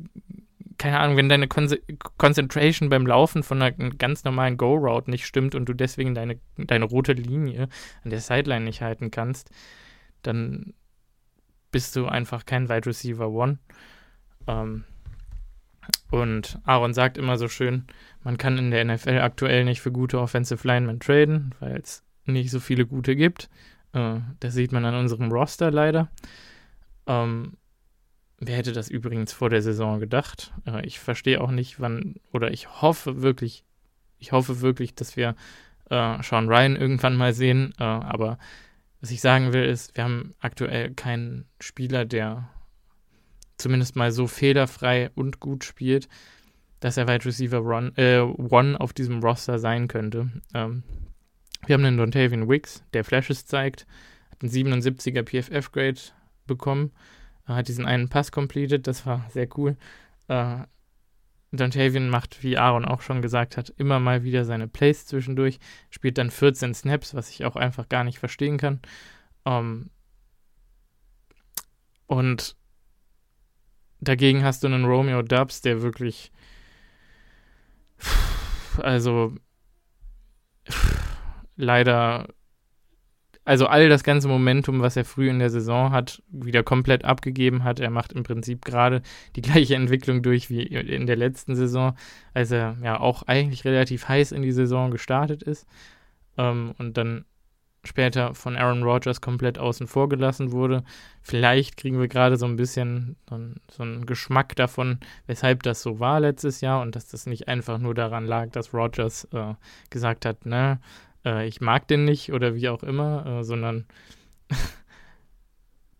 keine Ahnung, wenn deine Con Concentration beim Laufen von einer ganz normalen Go-Route nicht stimmt und du deswegen deine, deine rote Linie an der Sideline nicht halten kannst, dann bist du einfach kein Wide Receiver One. Ähm, und Aaron sagt immer so schön, man kann in der NFL aktuell nicht für gute Offensive Linemen traden, weil es nicht so viele gute gibt. Äh, das sieht man an unserem Roster leider. Ähm, wer hätte das übrigens vor der Saison gedacht? Äh, ich verstehe auch nicht, wann, oder ich hoffe wirklich, ich hoffe wirklich, dass wir äh, Sean Ryan irgendwann mal sehen. Äh, aber was ich sagen will, ist, wir haben aktuell keinen Spieler, der zumindest mal so fehlerfrei und gut spielt, dass er Wide Receiver Run, äh, One auf diesem Roster sein könnte. Ähm, wir haben einen Dontavian Wicks, der Flashes zeigt, hat einen 77er PFF-Grade bekommen, hat diesen einen Pass completed, das war sehr cool. Äh, Dontavian macht, wie Aaron auch schon gesagt hat, immer mal wieder seine Plays zwischendurch, spielt dann 14 Snaps, was ich auch einfach gar nicht verstehen kann. Ähm, und dagegen hast du einen Romeo Dubs, der wirklich, also leider, also all das ganze Momentum, was er früh in der Saison hat, wieder komplett abgegeben hat. Er macht im Prinzip gerade die <laughs> gleiche Entwicklung durch wie in der letzten Saison, als er ja auch eigentlich relativ heiß in die Saison gestartet ist ähm, und dann später von Aaron Rodgers komplett außen vor gelassen wurde. Vielleicht kriegen wir gerade so ein bisschen so einen Geschmack davon, weshalb das so war letztes Jahr und dass das nicht einfach nur daran lag, dass Rodgers äh, gesagt hat, ne, äh, ich mag den nicht oder wie auch immer, äh, sondern <laughs>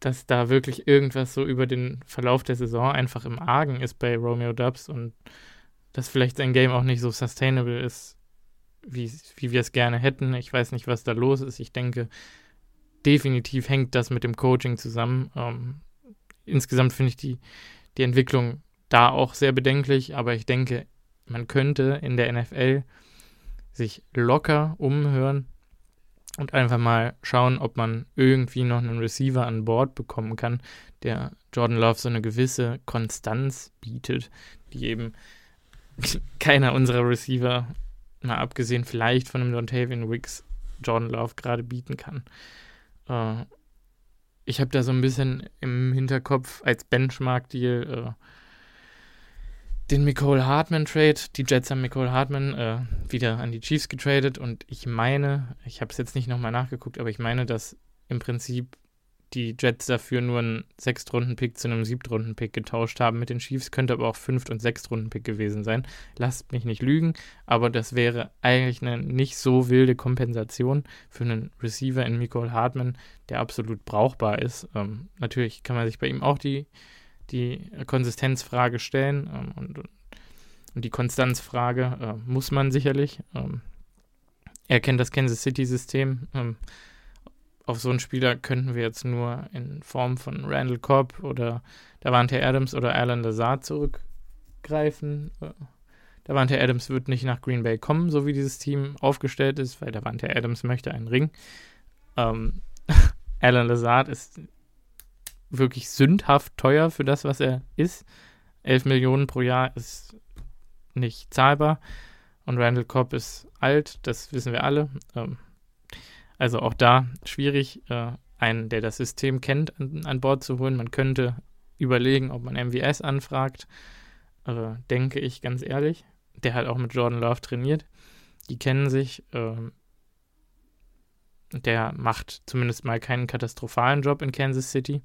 dass da wirklich irgendwas so über den Verlauf der Saison einfach im Argen ist bei Romeo Dubs und dass vielleicht sein Game auch nicht so sustainable ist, wie, wie wir es gerne hätten. Ich weiß nicht, was da los ist. Ich denke, definitiv hängt das mit dem Coaching zusammen. Ähm, insgesamt finde ich die, die Entwicklung da auch sehr bedenklich, aber ich denke, man könnte in der NFL sich locker umhören und einfach mal schauen, ob man irgendwie noch einen Receiver an Bord bekommen kann, der Jordan Love so eine gewisse Konstanz bietet, die eben <laughs> keiner unserer Receiver mal abgesehen vielleicht von dem Dontavian Wicks, Jordan Love gerade bieten kann. Äh, ich habe da so ein bisschen im Hinterkopf als Benchmark-Deal äh, den Nicole Hartman Trade. Die Jets haben Nicole Hartman äh, wieder an die Chiefs getradet und ich meine, ich habe es jetzt nicht nochmal nachgeguckt, aber ich meine, dass im Prinzip die Jets dafür nur einen Sechstrunden-Pick zu einem Siebtrunden-Pick getauscht haben mit den Chiefs, könnte aber auch Fünft- und Sechstrunden-Pick gewesen sein. Lasst mich nicht lügen, aber das wäre eigentlich eine nicht so wilde Kompensation für einen Receiver in Nicole Hartman, der absolut brauchbar ist. Ähm, natürlich kann man sich bei ihm auch die, die Konsistenzfrage stellen ähm, und, und, die Konstanzfrage äh, muss man sicherlich. Ähm, er kennt das Kansas City-System. Auf so einen Spieler könnten wir jetzt nur in Form von Randall Cobb oder Davante Adams oder Alan Lazard zurückgreifen. Äh, Davante Adams wird nicht nach Green Bay kommen, so wie dieses Team aufgestellt ist, weil Davante Adams möchte einen Ring. Ähm, <laughs> Alan Lazard ist wirklich sündhaft teuer für das, was er ist. 11 Millionen pro Jahr ist nicht zahlbar. Und Randall Cobb ist alt, das wissen wir alle. Ähm, also auch da schwierig, äh, einen, der das System kennt, an, an, Bord zu holen. Man könnte überlegen, ob man MVS anfragt. Äh, denke ich ganz ehrlich. Der hat auch mit Jordan Love trainiert. Die kennen sich. Äh, der macht zumindest mal keinen katastrophalen Job in Kansas City.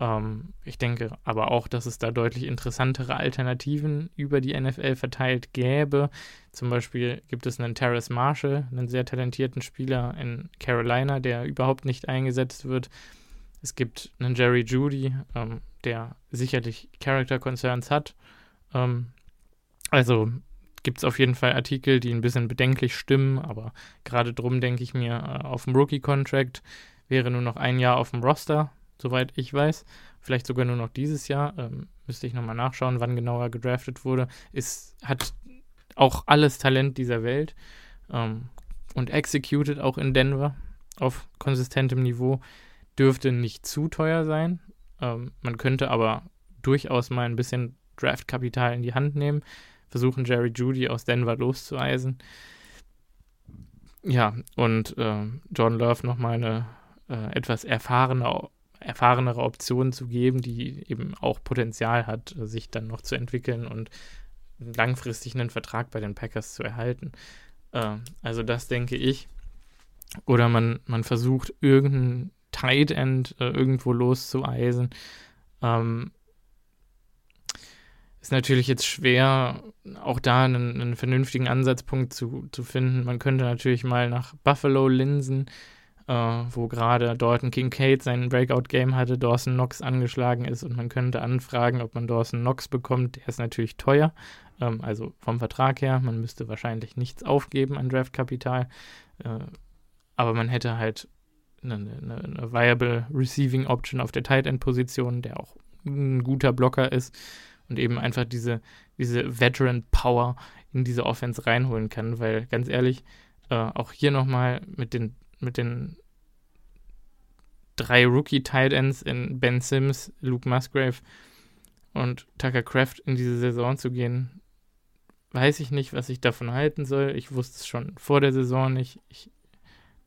Ähm, ich denke aber auch, dass es da deutlich interessantere Alternativen über die NFL verteilt gäbe. Zum Beispiel gibt es einen Terrace Marshall, einen sehr talentierten Spieler in Carolina, der überhaupt nicht eingesetzt wird. Es gibt einen Jerry Judy, ähm, der sicherlich Character Concerns hat. Ähm, also gibt es auf jeden Fall Artikel, die ein bisschen bedenklich stimmen, aber gerade drum denke ich mir, äh, auf dem Rookie-Contract wäre nur noch ein Jahr auf dem Roster soweit ich weiß. Vielleicht sogar nur noch dieses Jahr. Ähm, müsste ich nochmal nachschauen, wann genau er gedraftet wurde. Ist, hat auch alles Talent dieser Welt ähm, und executed auch in Denver auf konsistentem Niveau. Dürfte nicht zu teuer sein. Ähm, man könnte aber durchaus mal ein bisschen Draftkapital in die Hand nehmen, versuchen Jerry Judy aus Denver loszueisen. Ja, und äh, John Love nochmal eine äh, etwas erfahrene, erfahrenere Option zu geben, die eben auch Potenzial hat, sich dann noch zu entwickeln und langfristig einen Vertrag bei den Packers zu erhalten. Äh, also das denke ich. Oder man, man versucht irgendein Tight End äh, irgendwo loszueisen. Ähm, ist natürlich jetzt schwer, auch da einen, einen, vernünftigen Ansatzpunkt zu, zu finden. Man könnte natürlich mal nach Buffalo linsen, äh, wo gerade Dalton Kincaid sein Breakout-Game hatte, Dawson Knox angeschlagen ist und man könnte anfragen, ob man Dawson Knox bekommt. Der ist natürlich teuer, ähm, also vom Vertrag her. Man müsste wahrscheinlich nichts aufgeben an Draftkapital, äh, aber man hätte halt eine, eine, eine viable Receiving Option auf der Tight End Position, der auch ein guter Blocker ist und eben einfach diese, diese Veteran Power in diese Offense reinholen kann, weil ganz ehrlich, äh, auch hier nochmal mit den, mit den drei Rookie-Tight Ends in Ben Sims, Luke Musgrave und Tucker Craft in diese Saison zu gehen, weiß ich nicht, was ich davon halten soll. Ich wusste es schon vor der Saison nicht. Ich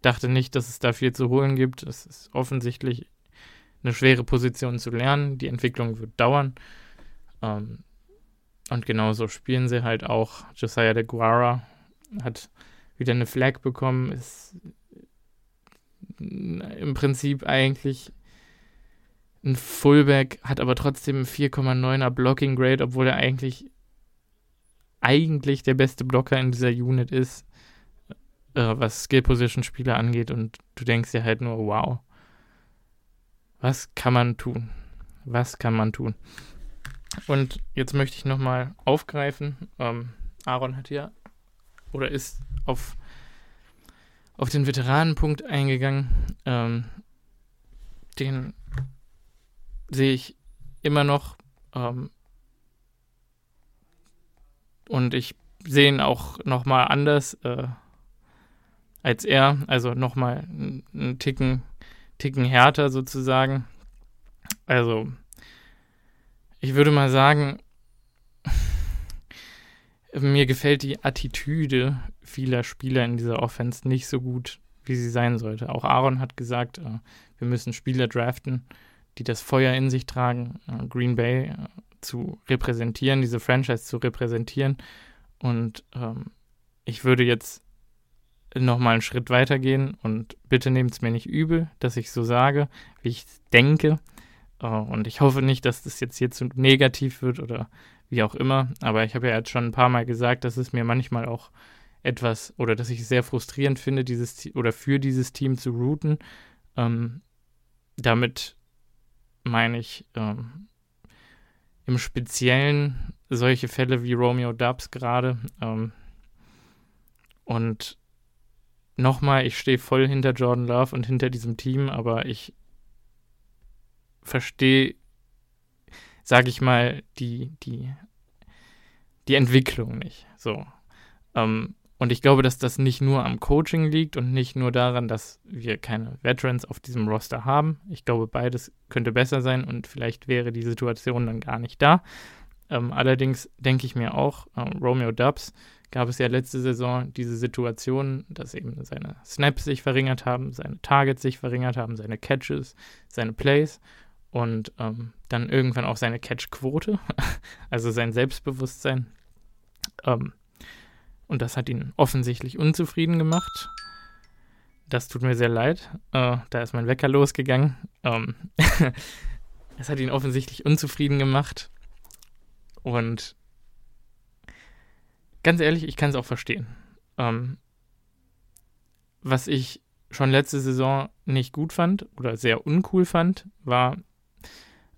dachte nicht, dass es da viel zu holen gibt. Es ist offensichtlich eine schwere Position zu lernen. Die Entwicklung wird dauern. Ähm, und genauso spielen sie halt auch. Josiah de Guara hat wieder eine Flag bekommen, ist im Prinzip eigentlich ein Fullback, hat aber trotzdem 4,9er Blocking Grade, obwohl er eigentlich eigentlich der beste Blocker in dieser Unit ist, äh, was Skill Position Spieler angeht und du denkst dir halt nur, wow, was kann man tun? Was kann man tun? Und jetzt möchte ich nochmal aufgreifen. Ähm, Aaron hat ja oder ist auf, auf den Veteranenpunkt eingegangen. Ähm, den sehe ich immer noch. Ähm, und ich sehe ihn auch nochmal anders äh, als er. Also nochmal einen Ticken, Ticken härter sozusagen. Also ich würde mal sagen, <laughs> mir gefällt die Attitüde vieler Spieler in dieser Offense nicht so gut, wie sie sein sollte. Auch Aaron hat gesagt, äh, wir müssen Spieler draften, die das Feuer in sich tragen, äh, Green Bay äh, zu repräsentieren, diese Franchise zu repräsentieren. Und ähm, ich würde jetzt nochmal einen Schritt weitergehen und bitte nehmt es mir nicht übel, dass ich so sage, wie ich denke. Uh, und ich hoffe nicht, dass das jetzt hier zu negativ wird oder wie auch immer. Aber ich habe ja jetzt schon ein paar Mal gesagt, dass es mir manchmal auch etwas oder dass ich es sehr frustrierend finde, dieses oder für dieses Team zu routen. Ähm, damit meine ich ähm, im Speziellen solche Fälle wie Romeo Dubs gerade. Ähm, und nochmal, ich stehe voll hinter Jordan Love und hinter diesem Team, aber ich verstehe, sage ich mal, die, die, die Entwicklung nicht. So. Ähm, und ich glaube, dass das nicht nur am Coaching liegt und nicht nur daran, dass wir keine Veterans auf diesem Roster haben. Ich glaube, beides könnte besser sein und vielleicht wäre die Situation dann gar nicht da. Ähm, allerdings denke ich mir auch, äh, Romeo Dubs gab es ja letzte Saison diese Situation, dass eben seine Snaps sich verringert haben, seine Targets sich verringert haben, seine Catches, seine Plays und ähm, dann irgendwann auch seine Catch-Quote, <laughs> also sein Selbstbewusstsein. Ähm, und das hat ihn offensichtlich unzufrieden gemacht. Das tut mir sehr leid. Äh, da ist mein Wecker losgegangen. Ähm, <laughs> es hat ihn offensichtlich unzufrieden gemacht. Und ganz ehrlich, ich kann es auch verstehen. Ähm, was ich schon letzte Saison nicht gut fand oder sehr uncool fand, war,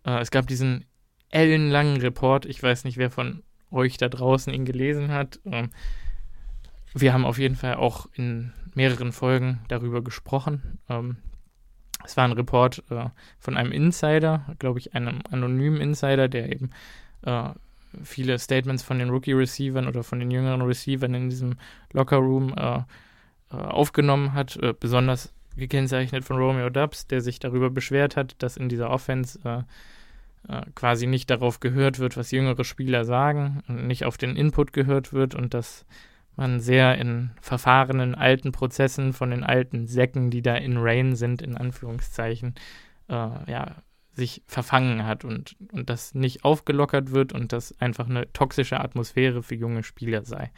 äh, es gab diesen ellenlangen Report. Ich weiß nicht, wer von euch da draußen ihn gelesen hat. Ähm, wir haben auf jeden Fall auch in mehreren Folgen darüber gesprochen. Ähm, es war ein Report äh, von einem Insider, glaube ich, einem anonymen Insider, der eben äh, viele Statements von den Rookie-Receivern oder von den jüngeren Receivern in diesem Locker-Room äh, äh aufgenommen hat. Äh, besonders gekennzeichnet von Romeo Dubs, der sich darüber beschwert hat, dass in dieser Offense äh, quasi nicht darauf gehört wird, was jüngere Spieler sagen nicht auf den Input gehört wird und dass man sehr in verfahrenen alten Prozessen von den alten Säcken, die da in Rain sind, in Anführungszeichen, äh, ja, sich verfangen hat und, und das nicht aufgelockert wird und das einfach eine toxische Atmosphäre für junge Spieler sei.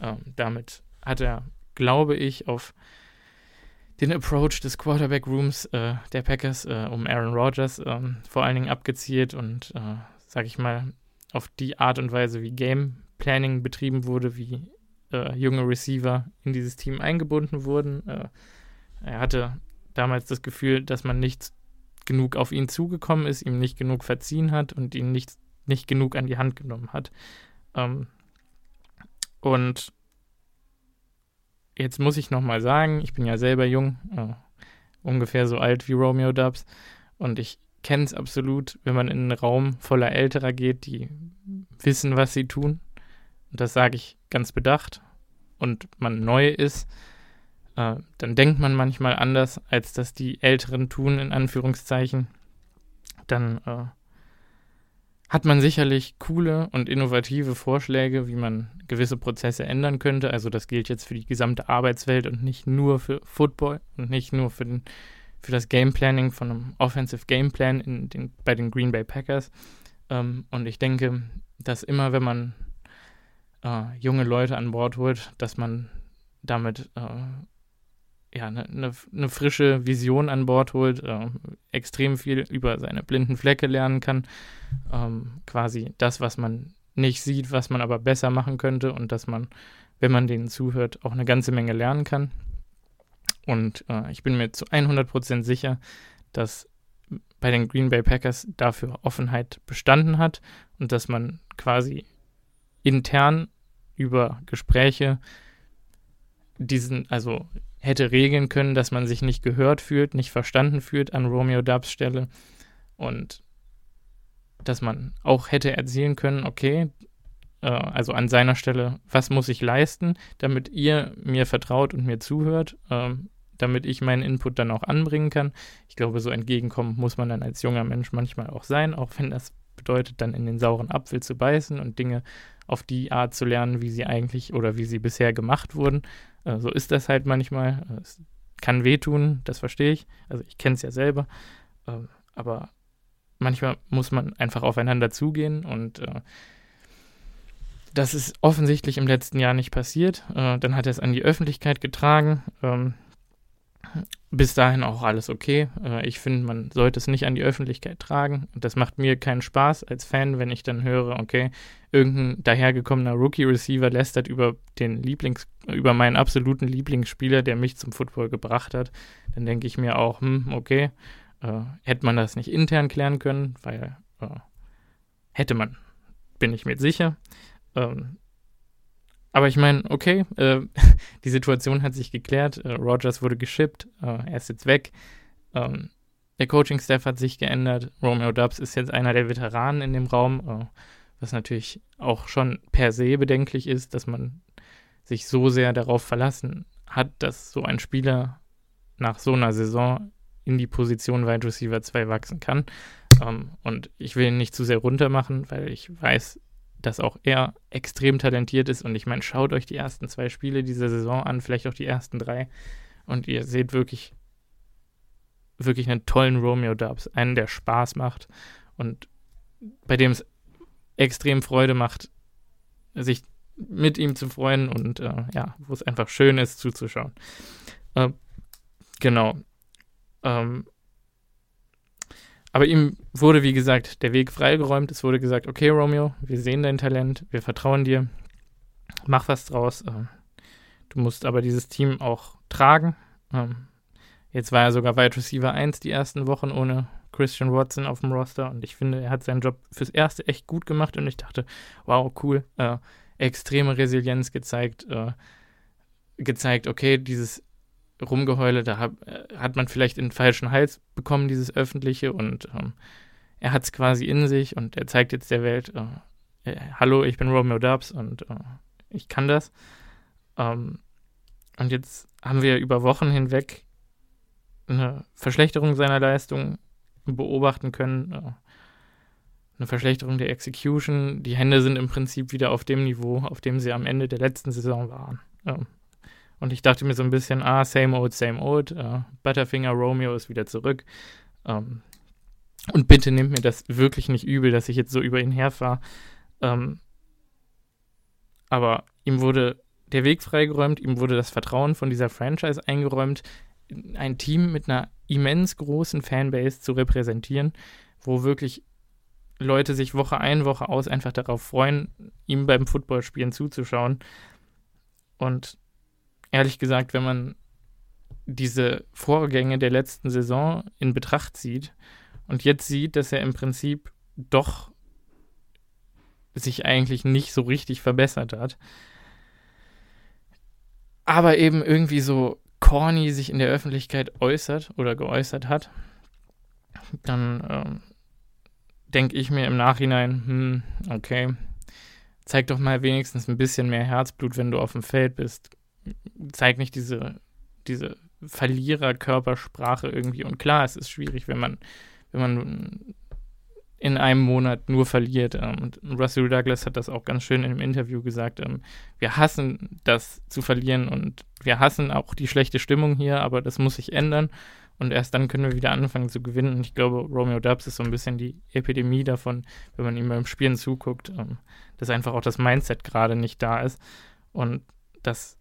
Ähm, damit hat er, glaube ich, auf den Approach des Quarterback Rooms äh, der Packers äh, um Aaron Rodgers ähm, vor allen Dingen abgezielt und, äh, sag ich mal, auf die Art und Weise, wie Game Planning betrieben wurde, wie äh, junge Receiver in dieses Team eingebunden wurden. Äh, er hatte damals das Gefühl, dass man nicht genug auf ihn zugekommen ist, ihm nicht genug verziehen hat und ihn nicht, nicht genug an die Hand genommen hat. Ähm, und jetzt muss ich nochmal sagen, ich bin ja selber jung, äh, ungefähr so alt wie Romeo Dubs und ich kenne es absolut, wenn man in einen Raum voller Älterer geht, die wissen, was sie tun. Und das sage ich ganz bedacht. Und man neu ist, äh, dann denkt man manchmal anders, als das die Älteren tun, in Anführungszeichen. Dann äh, hat man sicherlich coole und innovative Vorschläge, wie man gewisse Prozesse ändern könnte. Also das gilt jetzt für die gesamte Arbeitswelt und nicht nur für Football und nicht nur für, den, für das Game Planning von einem Offensive Game Plan in den, bei den Green Bay Packers. Ähm, und ich denke, dass immer, wenn man äh, junge Leute an Bord holt, dass man damit äh, ja, eine ne, ne frische Vision an Bord holt, äh, extrem viel über seine blinden Flecke lernen kann. Ähm, quasi das, was man nicht sieht, was man aber besser machen könnte und dass man, wenn man denen zuhört, auch eine ganze Menge lernen kann. Und äh, ich bin mir zu 100% sicher, dass bei den Green Bay Packers dafür Offenheit bestanden hat und dass man quasi intern über Gespräche diesen, also hätte regeln können, dass man sich nicht gehört fühlt, nicht verstanden fühlt an Romeo Dubs Stelle und dass man auch hätte erzählen können, okay, äh, also an seiner Stelle, was muss ich leisten, damit ihr mir vertraut und mir zuhört, äh, damit ich meinen Input dann auch anbringen kann. Ich glaube, so entgegenkommen muss man dann als junger Mensch manchmal auch sein, auch wenn das bedeutet, dann in den sauren Apfel zu beißen und Dinge auf die Art zu lernen, wie sie eigentlich oder wie sie bisher gemacht wurden. Äh, so ist das halt manchmal. Äh, es kann wehtun, das verstehe ich. Also ich kenne es ja selber. Äh, aber manchmal muss man einfach aufeinander zugehen und äh, das ist offensichtlich im letzten Jahr nicht passiert. Äh, dann hat er es an die Öffentlichkeit getragen. Ähm, bis dahin auch alles okay. Äh, ich finde, man sollte es nicht an die Öffentlichkeit tragen. Das macht mir keinen Spaß als Fan, wenn ich dann höre, okay, irgendein dahergekommener Rookie-Receiver lästert über den Lieblings, über meinen absoluten Lieblingsspieler, der mich zum Football gebracht hat. Dann denke ich mir auch, hm, okay, äh, hätte man das nicht intern klären können, weil äh, hätte man, bin ich mir sicher. Ähm, aber ich meine, okay, äh, <laughs> die Situation hat sich geklärt. Äh, Rogers wurde geschippt, äh, er ist jetzt weg. Ähm, der Coaching-Staff hat sich geändert. Romeo Dubs ist jetzt einer der Veteranen in dem Raum, äh, was natürlich auch schon per se bedenklich ist, dass man sich so sehr darauf verlassen hat, dass so ein Spieler nach so einer Saison in die Position Wide Receiver 2 wachsen kann. Ähm, und ich will ihn nicht zu sehr runtermachen, weil ich weiß, dass auch er extrem talentiert ist. Und ich meine, schaut euch die ersten zwei Spiele dieser Saison an, vielleicht auch die ersten drei. Und ihr seht wirklich, wirklich einen tollen Romeo Dubs. Einen, der Spaß macht und bei dem es extrem Freude macht, sich mit ihm zu freuen und äh, ja, wo es einfach schön ist zuzuschauen. Äh, genau. Ähm, aber ihm wurde, wie gesagt, der Weg freigeräumt. Es wurde gesagt, okay, Romeo, wir sehen dein Talent, wir vertrauen dir, mach was draus. Ähm, du musst aber dieses Team auch tragen. Ähm, jetzt war er sogar Wide Receiver 1 die ersten Wochen ohne Christian Watson auf dem Roster und ich finde, er hat seinen Job fürs Erste echt gut gemacht und ich dachte, wow, cool, äh, extreme Resilienz gezeigt, äh, gezeigt, okay, dieses Rumgeheule, da hab, äh, hat man vielleicht den falschen Hals bekommen, dieses Öffentliche, und ähm, er hat es quasi in sich und er zeigt jetzt der Welt, äh, äh, hallo, ich bin Romeo Dubs und äh, ich kann das. Ähm, und jetzt haben wir über Wochen hinweg eine Verschlechterung seiner Leistung beobachten können. Äh, eine Verschlechterung der Execution. Die Hände sind im Prinzip wieder auf dem Niveau, auf dem sie am Ende der letzten Saison waren. Ähm, und ich dachte mir so ein bisschen, ah, same old, same old. Uh, Butterfinger Romeo ist wieder zurück. Um, ähm, und bitte nehmt mir das wirklich nicht übel, dass ich jetzt so über ihn herfahre. Um, ähm, aber ihm wurde der Weg freigeräumt, ihm wurde das Vertrauen von dieser Franchise eingeräumt, ein Team mit einer immens großen Fanbase zu repräsentieren, wo wirklich Leute sich Woche ein, Woche aus einfach darauf freuen, ihm beim Footballspielen zuzuschauen. Und ehrlich gesagt, wenn man diese Vorgänge der letzten Saison in Betracht zieht und jetzt sieht, dass er im Prinzip doch sich eigentlich nicht so richtig verbessert hat, aber eben irgendwie so corny sich in der Öffentlichkeit äußert oder geäußert hat, dann ähm, denke ich mir im Nachhinein, hm, okay, zeig doch mal wenigstens ein bisschen mehr Herzblut, wenn du auf dem Feld bist. Zeig nicht diese, diese Verliererkörpersprache irgendwie. Und klar, es ist schwierig, wenn man, wenn man in einem Monat nur verliert. Ähm, und Russell Douglas hat das auch ganz schön in einem Interview gesagt. Ähm, wir hassen das zu verlieren und wir hassen auch die schlechte Stimmung hier, aber das muss sich ändern. Und erst dann können wir wieder anfangen zu gewinnen. Und ich glaube, Romeo Dubs ist so ein bisschen die Epidemie davon, wenn man ihm beim Spielen zuguckt, ähm, dass einfach auch das Mindset gerade nicht da ist. Und das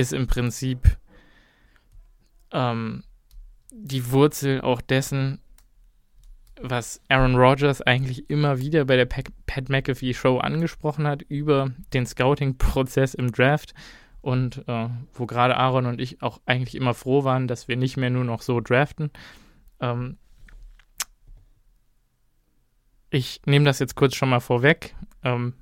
ist im Prinzip ähm, die Wurzel auch dessen, was Aaron Rodgers eigentlich immer wieder bei der Pat McAfee Show angesprochen hat, über den Scouting-Prozess im Draft und äh, wo gerade Aaron und ich auch eigentlich immer froh waren, dass wir nicht mehr nur noch so draften. Ähm ich nehme das jetzt kurz schon mal vorweg. Ähm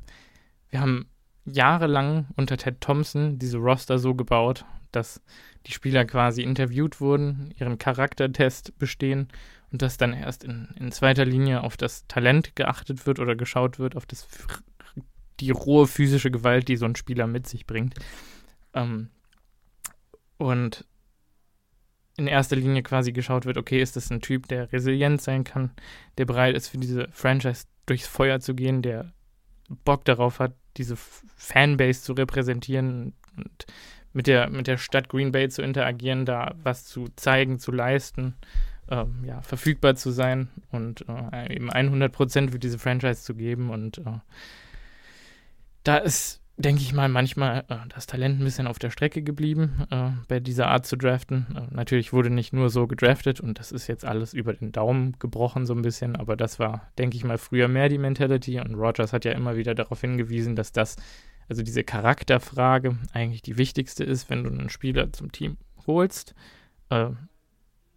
wir haben jahrelang unter Ted Thompson diese Roster so gebaut, dass die Spieler quasi interviewt wurden, ihren Charaktertest bestehen und dass dann erst in, in zweiter Linie auf das Talent geachtet wird oder geschaut wird, auf das, die rohe physische Gewalt, die so ein Spieler mit sich bringt. Ähm, und in erster Linie quasi geschaut wird, okay, ist das ein Typ, der resilient sein kann, der bereit ist, für diese Franchise durchs Feuer zu gehen, der Bock darauf hat, diese Fanbase zu repräsentieren und mit der, mit der Stadt Green Bay zu interagieren, da was zu zeigen, zu leisten, ähm, ja, verfügbar zu sein und äh, eben 100% für diese Franchise zu geben. Und äh, da ist denke ich mal, manchmal äh, das Talent ein bisschen auf der Strecke geblieben, äh, bei dieser Art zu draften. Äh, natürlich wurde nicht nur so gedraftet und das ist jetzt alles über den Daumen gebrochen so ein bisschen, aber das war, denke ich mal, früher mehr die Mentality und Rogers hat ja immer wieder darauf hingewiesen, dass das, also diese Charakterfrage eigentlich die wichtigste ist, wenn du einen Spieler zum Team holst. Äh,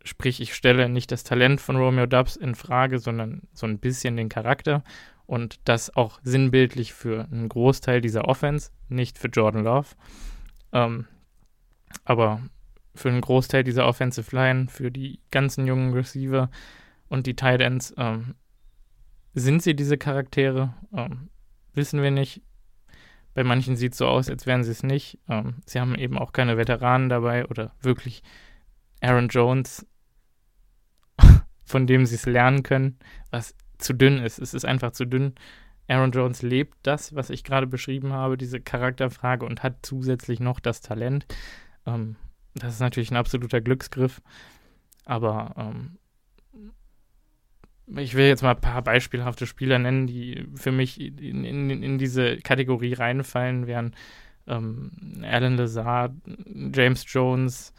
sprich, ich stelle nicht das Talent von Romeo Dubs in Frage, sondern so ein bisschen den Charakter und das auch sinnbildlich für einen Großteil dieser Offense, nicht für Jordan Love, ähm, aber für einen Großteil dieser Offensive Line, für die ganzen jungen Receiver und die Tight Ends. Ähm, sind sie diese Charaktere? Ähm, wissen wir nicht. Bei manchen sieht es so aus, als wären sie es nicht. Ähm, sie haben eben auch keine Veteranen dabei oder wirklich Aaron Jones, <laughs> von dem sie es lernen können, was zu dünn ist. Es ist einfach zu dünn. Aaron Jones lebt das, was ich gerade beschrieben habe, diese Charakterfrage und hat zusätzlich noch das Talent. Ähm, das ist natürlich ein absoluter Glücksgriff. Aber ähm, ich will jetzt mal ein paar beispielhafte Spieler nennen, die für mich in, in, in diese Kategorie reinfallen, wären ähm, Alan Lazard, James Jones,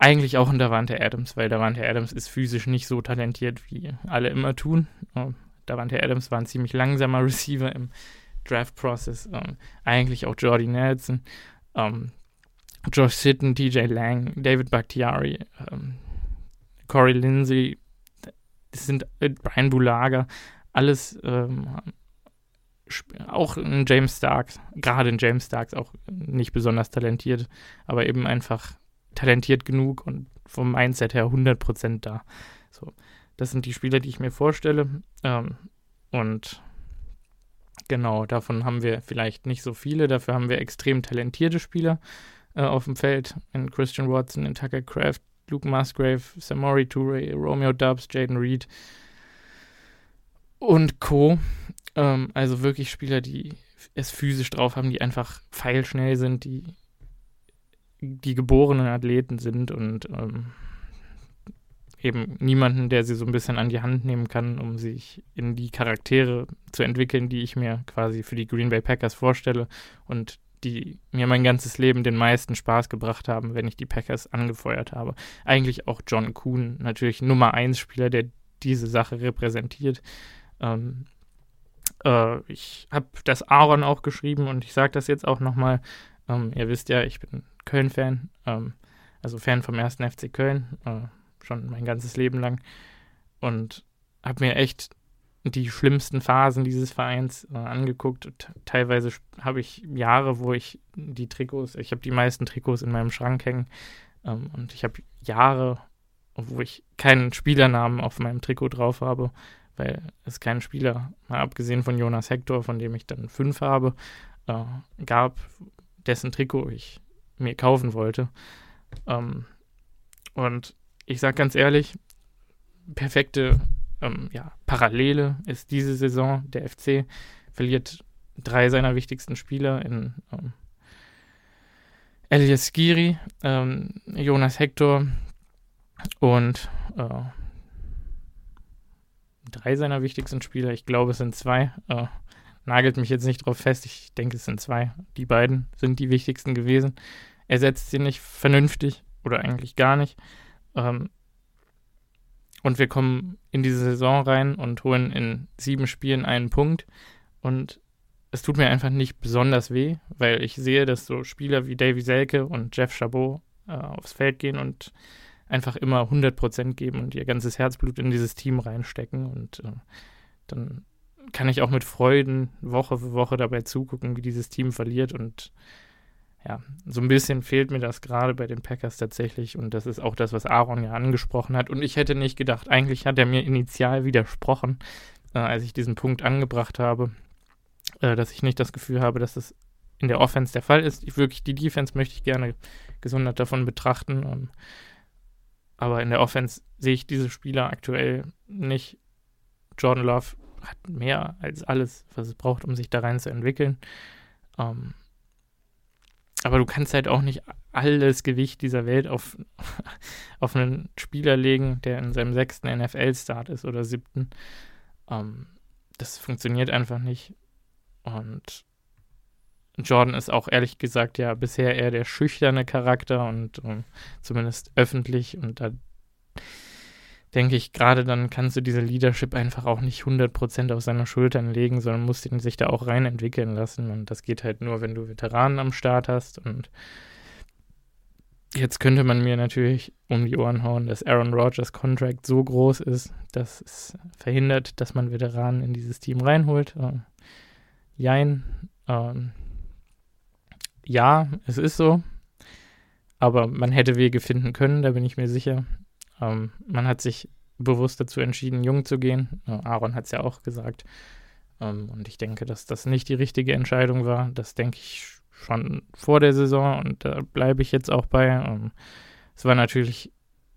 eigentlich auch in Davante Adams, weil Davante Adams ist physisch nicht so talentiert, wie alle immer tun. Uh, Davante Adams war ein ziemlich langsamer <laughs> Receiver im Draft-Process. Ähm, eigentlich auch Jordy Nelson, ähm, Josh Sitton, TJ Lang, David Bakhtiari, ähm, Corey Lindsey, das sind äh, Brian Bulaga, alles auch ein James Starks, gerade ein James Starks auch nicht besonders talentiert, aber eben einfach talentiert genug und vom Mindset her 100% da. So, das sind die Spieler, die ich mir vorstelle. Ähm, und genau, davon haben wir vielleicht nicht so viele. Dafür haben wir extrem talentierte Spieler äh, auf dem Feld. In Christian Watson, in Tucker Craft, Luke Musgrave, Samori Toure, Romeo Dubs, Jaden Reed und Co. Ähm, also wirklich Spieler, die es physisch drauf haben, die einfach feilschnell sind, die die geborenen Athleten sind und ähm, eben niemanden, der sie so ein bisschen an die Hand nehmen kann, um sich in die Charaktere zu entwickeln, die ich mir quasi für die Green Bay Packers vorstelle und die mir mein ganzes Leben den meisten Spaß gebracht haben, wenn ich die Packers angefeuert habe. Eigentlich auch John Kuhn, natürlich Nummer 1 Spieler, der diese Sache repräsentiert. Ähm, äh, ich habe das Aaron auch geschrieben und ich sage das jetzt auch nochmal. Ähm, ihr wisst ja, ich bin Köln-Fan, ähm, also Fan vom ersten FC Köln. Äh, schon mein ganzes Leben lang. Und habe mir echt die schlimmsten Phasen dieses Vereins äh, angeguckt. Und teilweise habe ich Jahre, wo ich die Trikots, ich habe die meisten Trikots in meinem Schrank hängen. Ähm, und ich habe Jahre, wo ich keinen Spielernamen auf meinem Trikot drauf habe, weil es keinen Spieler, mal abgesehen von Jonas Hector, von dem ich dann fünf habe, äh, gab, dessen Trikot ich mir kaufen wollte. Ähm, und ich sage ganz ehrlich, perfekte ähm, ja, Parallele ist diese Saison. Der FC verliert drei seiner wichtigsten Spieler in ähm, Elias Skiri, ähm, Jonas Hector und äh, drei seiner wichtigsten Spieler. Ich glaube, es sind zwei. Äh, nagelt mich jetzt nicht drauf fest. Ich denke, es sind zwei. Die beiden sind die wichtigsten gewesen. Er setzt sie nicht vernünftig oder eigentlich gar nicht. Ähm, und wir kommen in diese Saison rein und holen in sieben Spielen einen Punkt. Und es tut mir einfach nicht besonders weh, weil ich sehe, dass so Spieler wie Davy Selke und Jeff Chabot äh, aufs Feld gehen und einfach immer 100% geben und ihr ganzes Herzblut in dieses Team reinstecken. Und äh, dann kann ich auch mit Freuden Woche für Woche dabei zugucken, wie dieses Team verliert und ja, so ein bisschen fehlt mir das gerade bei den Packers tatsächlich und das ist auch das, was Aaron ja angesprochen hat. Und ich hätte nicht gedacht, eigentlich hat er mir initial widersprochen, äh, als ich diesen Punkt angebracht habe, äh, dass ich nicht das Gefühl habe, dass das in der Offense der Fall ist. Ich, wirklich, die Defense möchte ich gerne gesondert davon betrachten. Ähm, aber in der Offense sehe ich diese Spieler aktuell nicht. Jordan Love hat mehr als alles, was es braucht, um sich da rein zu entwickeln. Ähm, aber du kannst halt auch nicht alles Gewicht dieser Welt auf, <laughs> auf einen Spieler legen, der in seinem sechsten NFL-Start ist oder siebten. Ähm, das funktioniert einfach nicht. Und Jordan ist auch ehrlich gesagt ja bisher eher der schüchterne Charakter und um, ähm, zumindest öffentlich und da denke ich, gerade dann kannst du diese Leadership einfach auch nicht 100% auf seine Schultern legen, sondern musst ihn sich da auch rein entwickeln lassen. Und das geht halt nur, wenn du Veteranen am Start hast. Und jetzt könnte man mir natürlich um die Ohren hauen, dass Aaron Rodgers Contract so groß ist, dass es verhindert, dass man Veteranen in dieses Team reinholt. Ähm, jein. Ähm, ja, es ist so. Aber man hätte Wege finden können, da bin ich mir sicher. Ähm, man hat sich bewusst dazu entschieden, jung zu gehen. Aaron hat es ja auch gesagt. Ähm, und ich denke, dass das nicht die richtige Entscheidung war. Das denke ich schon vor der Saison und da bleibe ich jetzt auch bei. Ähm, es war natürlich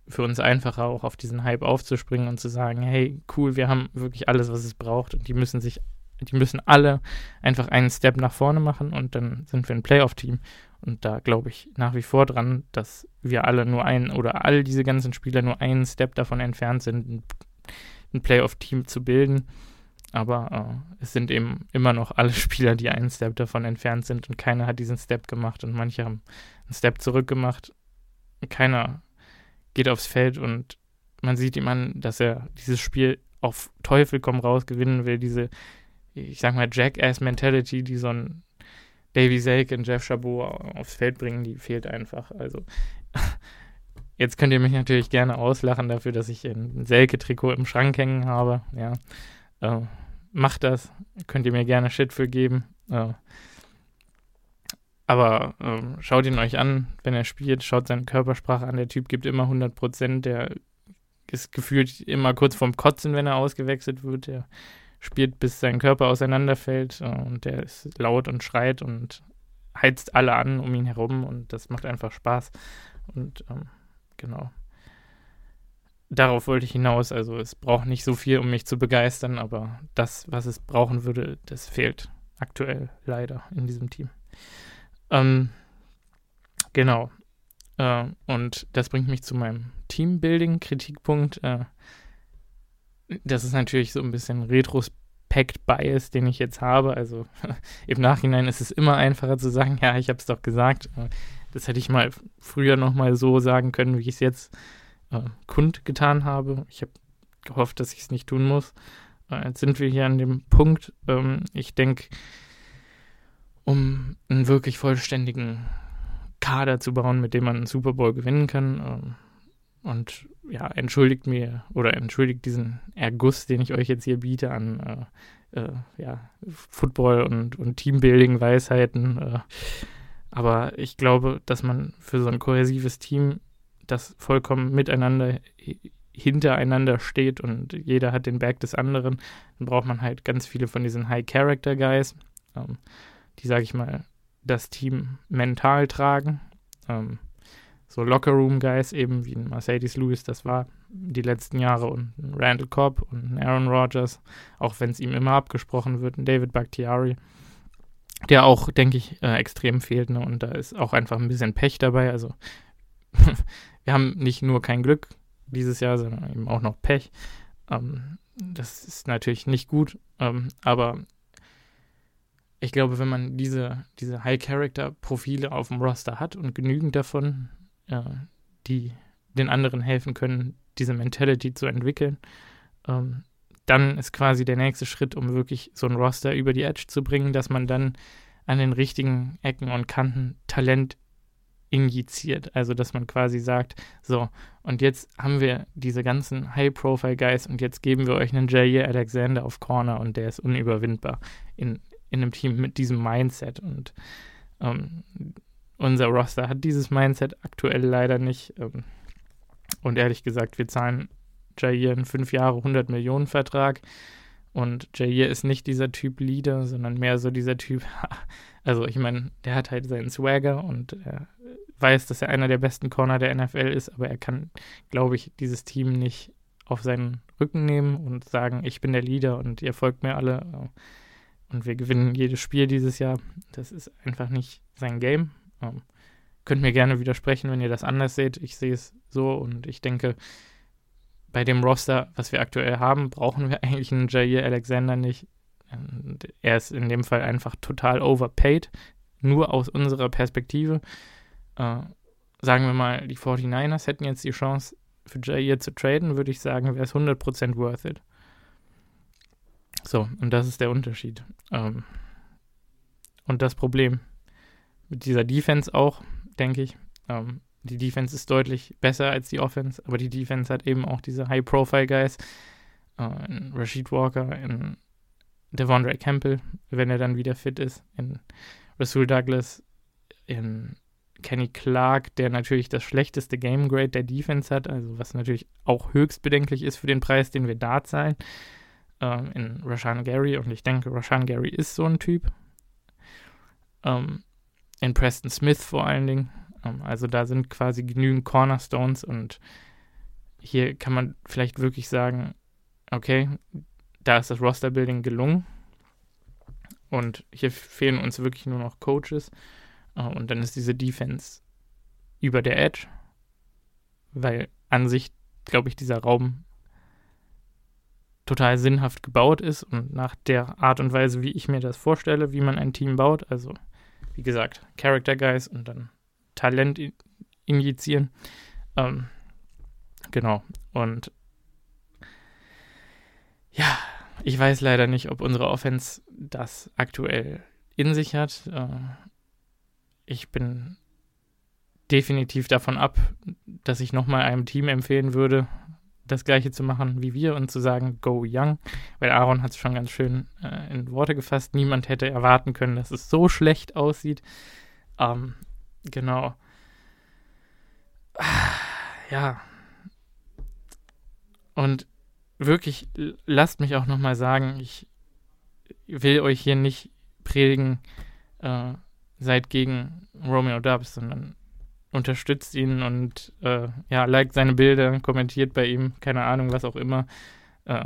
für uns einfacher, auch auf diesen Hype aufzuspringen und zu sagen, hey, cool, wir haben wirklich alles, was es braucht und die müssen sich, die müssen alle einfach einen Step nach vorne machen und dann sind wir ein Playoff-Team. Und da glaube ich nach wie vor dran, dass wir alle nur einen oder all diese ganzen Spieler nur einen Step davon entfernt sind, ein, Playoff-Team zu bilden. Aber äh, es sind eben immer noch alle <laughs> Spieler, die einen Step davon entfernt sind und keiner hat diesen Step gemacht und manche haben einen Step zurück gemacht. Keiner geht aufs Feld und man sieht ihm an, dass er dieses Spiel auf Teufel komm raus gewinnen will. Diese, ich sag mal, Jackass-Mentality, die so ein Davy Selke und Jeff Chabot aufs Feld bringen, die fehlt einfach. Also <laughs> jetzt könnt ihr mich natürlich gerne auslachen dafür, dass ich ein Selke-Trikot im Schrank hängen habe. Ja, äh, macht das. Könnt ihr mir gerne Shit für geben. Äh, aber äh, schaut ihn euch an, wenn er spielt. Schaut seine Körpersprache an. Der Typ gibt immer 100 Prozent. Der ist gefühlt immer kurz vorm Kotzen, wenn er ausgewechselt wird. Der spielt, bis sein Körper auseinanderfällt äh, und der ist laut und schreit und heizt alle an um ihn herum und das macht einfach Spaß. Und ähm, genau. darauf wollte ich hinaus. Also es braucht nicht so viel, um mich zu begeistern, aber das, was es brauchen würde, das fehlt aktuell leider in diesem Team. Ähm, genau. Äh, und das bringt mich zu meinem Teambuilding-Kritikpunkt. Äh, das ist natürlich so ein bisschen Retrospect-Bias, den ich jetzt habe. Also <laughs> im Nachhinein ist es immer einfacher zu sagen, ja, ich habe es doch gesagt. Äh, das hätte ich mal früher noch mal so sagen können, wie ich es jetzt äh, kundgetan habe. Ich habe gehofft, dass ich es nicht tun muss. Äh, jetzt sind wir hier an dem Punkt. Ähm, ich denke, um einen wirklich vollständigen Kader zu bauen, mit dem man einen Super Bowl gewinnen kann. Ähm, und ja, entschuldigt mir oder entschuldigt diesen Erguss, den ich euch jetzt hier biete an äh, äh, ja, Football und, und Teambuilding-Weisheiten. Äh, aber ich glaube, dass man für so ein kohäsives Team, das vollkommen miteinander hintereinander steht und jeder hat den Back des anderen, dann braucht man halt ganz viele von diesen High-Character-Guys, ähm, die, sage ich mal, das Team mental tragen. Ähm, so Locker-Room-Guys eben wie ein Mercedes Lewis, das war die letzten Jahre und ein Randall Cobb und ein Aaron Rodgers, auch wenn es ihm immer abgesprochen wird, ein David Bakhtiari, der auch, denke ich, äh, extrem fehlt. Ne? Und da ist auch einfach ein bisschen Pech dabei. Also <laughs> wir haben nicht nur kein Glück dieses Jahr, sondern eben auch noch Pech. Ähm, das ist natürlich nicht gut, ähm, aber ich glaube, wenn man diese, diese High-Character-Profile auf dem Roster hat und genügend davon, äh, die den anderen helfen können, diese Mentality zu entwickeln, ähm, dann ist quasi der nächste Schritt, um wirklich so ein Roster über die Edge zu bringen, dass man dann an den richtigen Ecken und Kanten Talent injiziert. Also, dass man quasi sagt, so, und jetzt haben wir diese ganzen High-Profile-Guys und jetzt geben wir euch einen Jair Alexander auf Corner und der ist unüberwindbar in, in einem Team mit diesem Mindset. Und ähm, unser Roster hat dieses Mindset aktuell leider nicht. Ähm, und ehrlich gesagt, wir zahlen Jair einen 5 Jahre 100 Millionen Vertrag. Und Jair ist nicht dieser Typ Leader, sondern mehr so dieser Typ, <laughs> also ich meine, der hat halt seinen Swagger und er weiß, dass er einer der besten Corner der NFL ist, aber er kann, glaube ich, dieses Team nicht auf seinen Rücken nehmen und sagen, ich bin der Leader und ihr folgt mir alle und wir gewinnen jedes Spiel dieses Jahr. Das ist einfach nicht sein Game. Ähm, könnt mir gerne widersprechen, wenn ihr das anders seht. Ich sehe es so und ich denke, bei dem Roster, was wir aktuell haben, brauchen wir <laughs> eigentlich einen Jair Alexander nicht. Er ist in dem Fall einfach total overpaid, nur aus unserer Perspektive. Äh, sagen wir mal, die 49ers hätten jetzt die Chance, für Jair zu traden, würde ich sagen, wäre es 100% worth it. So, und das ist der Unterschied. Ähm, und das Problem mit dieser Defense auch, denke ich. Ähm, die Defense ist deutlich besser als die Offense, aber die Defense hat eben auch diese High-Profile-Guys. Äh, in Rashid Walker, in Devondre Campbell, wenn er dann wieder fit ist, in Rasul Douglas, in Kenny Clark, der natürlich das schlechteste Game Grade der Defense hat, also was natürlich auch höchst bedenklich ist für den Preis, den wir da zahlen, äh, in Rashan Gary. Und ich denke, Rashan Gary ist so ein Typ. Ähm, in Preston Smith vor allen Dingen, ähm, also da sind quasi genügend Cornerstones und hier kann man vielleicht wirklich sagen, okay, da ist das Roster-Building gelungen. Und hier fehlen uns wirklich nur noch Coaches. Äh, und dann ist diese Defense über der Edge, weil an sich, glaube ich, dieser Raum total sinnhaft gebaut ist und nach der Art und Weise, wie ich mir das vorstelle, wie man ein Team baut, also wie gesagt, Character Guys und dann Talent injizieren. Ähm, genau. Und ja, ich weiß leider nicht, ob unsere Offense das aktuell in sich hat. Äh, ich bin definitiv davon ab, dass ich nochmal einem Team empfehlen würde, das gleiche zu machen wie wir und zu sagen, go young, weil Aaron hat es schon ganz schön äh, in Worte gefasst. Niemand hätte erwarten können, dass es so schlecht aussieht. Ähm, Genau. <sighs> Ja. Und wirklich, lasst mich auch nochmal sagen, ich will euch hier nicht predigen, äh, seid gegen Romeo Dubs, sondern unterstützt ihn und äh, ja, liked seine Bilder, kommentiert bei ihm, keine Ahnung, was auch immer. Äh,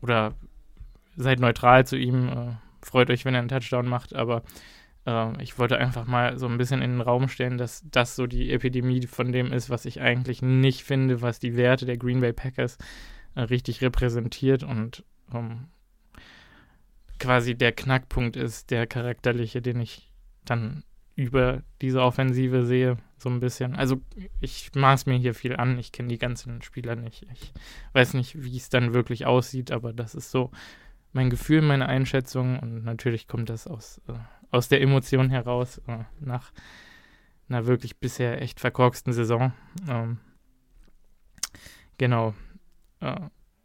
oder seid neutral zu ihm, äh, freut euch, wenn er einen Touchdown macht, aber äh, ich wollte einfach mal so ein bisschen in den Raum stellen, dass das so die Epidemie von dem ist, was ich eigentlich nicht finde, was die Werte der Green Bay Packers äh, richtig repräsentiert und ähm, quasi der Knackpunkt ist, der charakterliche, den ich dann über diese Offensive sehe, so ein bisschen. Also ich maß mir hier viel an, ich kenne die ganzen Spieler nicht. Ich weiß nicht, wie es dann wirklich aussieht, aber das ist so mein Gefühl, meine Einschätzung und natürlich kommt das aus, äh, aus der Emotion heraus äh, nach einer wirklich bisher echt verkorksten Saison. Ähm, genau. Äh,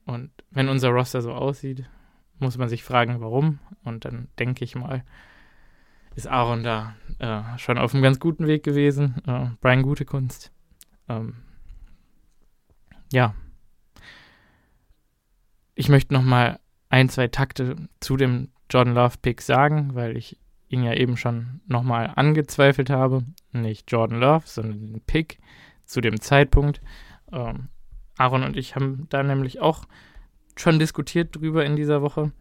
und wenn unser Roster so aussieht, muss man sich fragen, warum. Und dann denke ich mal, ist Aaron da äh, schon auf einem ganz guten Weg gewesen. Äh, Brian Gute Kunst. Ähm, ja. Ich möchte noch mal ein, zwei Takte zu dem Jordan Love Pick sagen, weil ich ihn ja eben schon noch mal angezweifelt habe. Nicht Jordan Love, sondern den Pick zu dem Zeitpunkt. Ähm, Aaron und ich haben da nämlich auch schon diskutiert drüber in dieser Woche.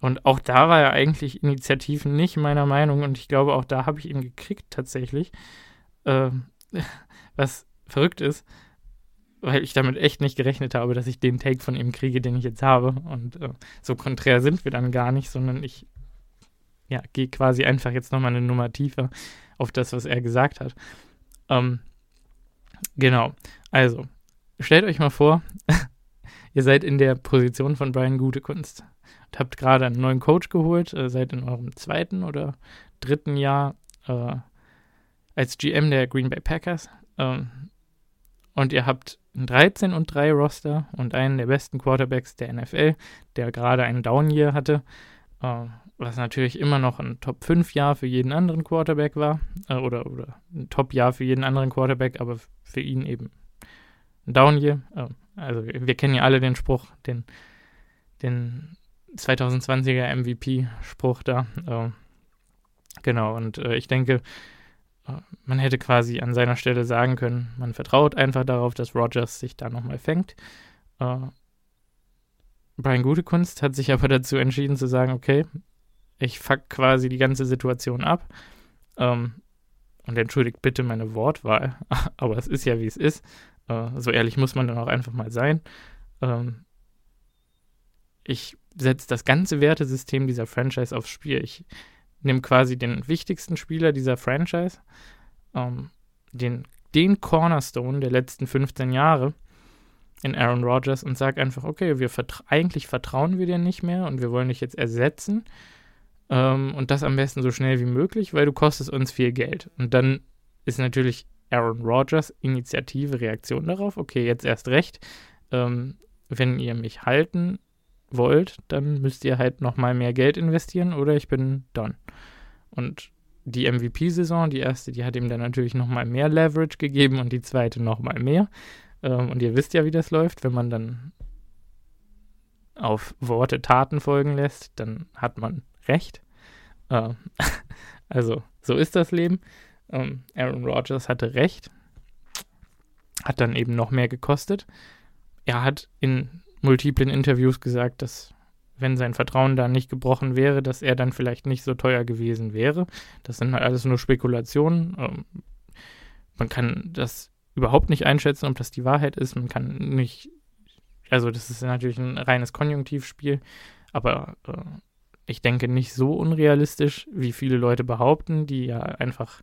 Und auch da war er eigentlich initiativ nicht meiner Meinung und ich glaube, auch da habe ich ihn gekriegt tatsächlich. Äh, <laughs> was verrückt ist, weil ich damit echt nicht gerechnet habe, dass ich den Take von ihm kriege, den ich jetzt habe. Und äh, so konträr sind wir dann gar nicht, sondern ich ja, gehe quasi einfach jetzt nochmal eine Nummer tiefer auf das, was er gesagt hat. Ähm, genau. Also, stellt euch mal vor, <laughs> ihr seid in der Position von Brian Gutekunst habt gerade einen neuen Coach geholt, äh, seid in eurem zweiten oder dritten Jahr äh, als GM der Green Bay Packers. Ähm, und ihr habt ein 13 und 3 Roster und einen der besten Quarterbacks der NFL, der gerade einen Down-Year hatte, äh, was natürlich immer noch ein Top-5-Jahr für jeden anderen Quarterback war, äh, oder, oder ein Top-Jahr für jeden anderen Quarterback, aber für ihn eben ein Down-Year. Äh, also wir, wir, kennen ja alle den Spruch, den, den 2020er MVP-Spruch da. Äh, genau, und äh, ich denke, äh, man hätte quasi an seiner Stelle sagen können, man vertraut einfach darauf, dass Rogers sich da nochmal fängt. Äh, Brian Gutekunst hat sich <laughs> aber dazu entschieden zu sagen, okay, ich fuck quasi die ganze Situation ab. Ähm, und entschuldigt bitte meine Wortwahl, <laughs> aber es ist ja wie es ist. Äh, so ehrlich muss man dann auch einfach mal sein. Ähm, ich setzt das ganze Wertesystem dieser Franchise aufs Spiel. Ich nehme quasi den wichtigsten Spieler dieser Franchise, ähm, den, den Cornerstone der letzten 15 Jahre in Aaron Rodgers und sage einfach, okay, wir vertra eigentlich vertrauen wir dir nicht mehr und wir wollen dich jetzt ersetzen. Ähm, und das am besten so schnell wie möglich, weil du kostest uns viel Geld. Und dann ist natürlich Aaron Rodgers Initiative, Reaktion darauf, okay, jetzt erst recht. Ähm, wenn ihr mich halten wollt, dann müsst ihr halt nochmal mehr Geld investieren oder ich bin done. Und die MVP-Saison, die erste, die hat ihm dann natürlich nochmal mehr Leverage gegeben und die zweite nochmal mehr. Ähm, und ihr wisst ja, wie das läuft, wenn man dann auf Worte Taten folgen lässt, dann hat man recht. Äh, <laughs> also, so ist das Leben. Ähm, Aaron Rodgers hatte recht. Hat dann eben noch mehr gekostet. Er hat in multiplen Interviews gesagt, dass wenn sein Vertrauen da nicht gebrochen wäre, dass er dann vielleicht nicht so teuer gewesen wäre. Das sind halt alles nur Spekulationen. Ähm, man kann das überhaupt nicht einschätzen, ob das die Wahrheit ist. Man kann nicht, also das ist natürlich ein reines Konjunktivspiel, aber äh, ich denke nicht so unrealistisch, wie viele Leute behaupten, die ja einfach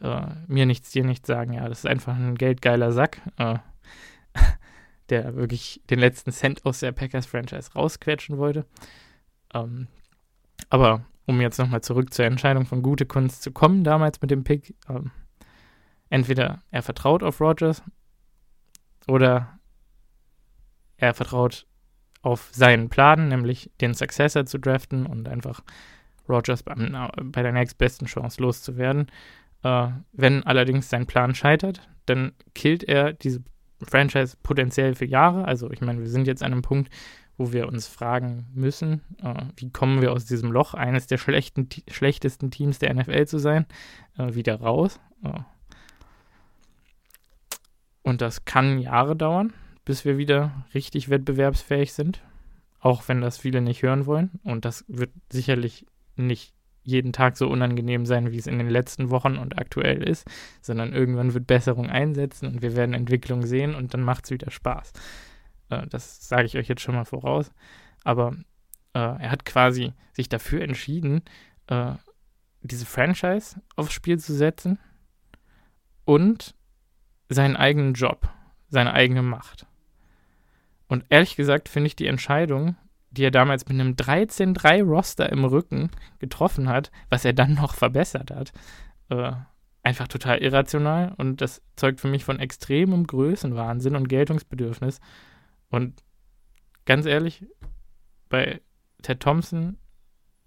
äh, mir nichts, dir nichts sagen. Ja, das ist einfach ein geldgeiler Sack. Äh, <laughs> der wirklich den letzten Cent aus der Packers-Franchise rausquetschen wollte. Ähm, aber um jetzt nochmal zurück zur Entscheidung von gute Kunst zu kommen, damals mit dem Pick, ähm, entweder er vertraut auf Rogers oder er vertraut auf seinen Plan, nämlich den Successor zu draften und einfach Rogers beim, bei der nächstbesten Chance loszuwerden. Äh, wenn allerdings sein Plan scheitert, dann killt er diese Franchise potenziell für Jahre. Also ich meine, wir sind jetzt an einem Punkt, wo wir uns fragen müssen, äh, wie kommen wir aus diesem Loch, eines der schlechten, schlechtesten Teams der NFL zu sein, äh, wieder raus. Äh, Und das kann Jahre dauern, bis wir wieder richtig wettbewerbsfähig sind. Auch wenn das viele nicht hören wollen. Und das wird sicherlich nicht jeden Tag so unangenehm sein, wie es in den letzten Wochen und aktuell ist, sondern irgendwann wird Besserung einsetzen und wir werden Entwicklung sehen und dann macht es wieder Spaß. Äh, das sage ich euch jetzt schon mal voraus. Aber äh, er hat quasi sich dafür entschieden, äh, diese Franchise aufs Spiel zu setzen und seinen eigenen Job, seine eigene Macht. Und ehrlich gesagt finde ich die Entscheidung, die er damals mit einem 13-3-Roster im Rücken getroffen hat, was er dann noch verbessert hat, äh, einfach total irrational und das zeugt für mich von extremem Größenwahnsinn und Geltungsbedürfnis. Und ganz ehrlich, bei Ted Thompson,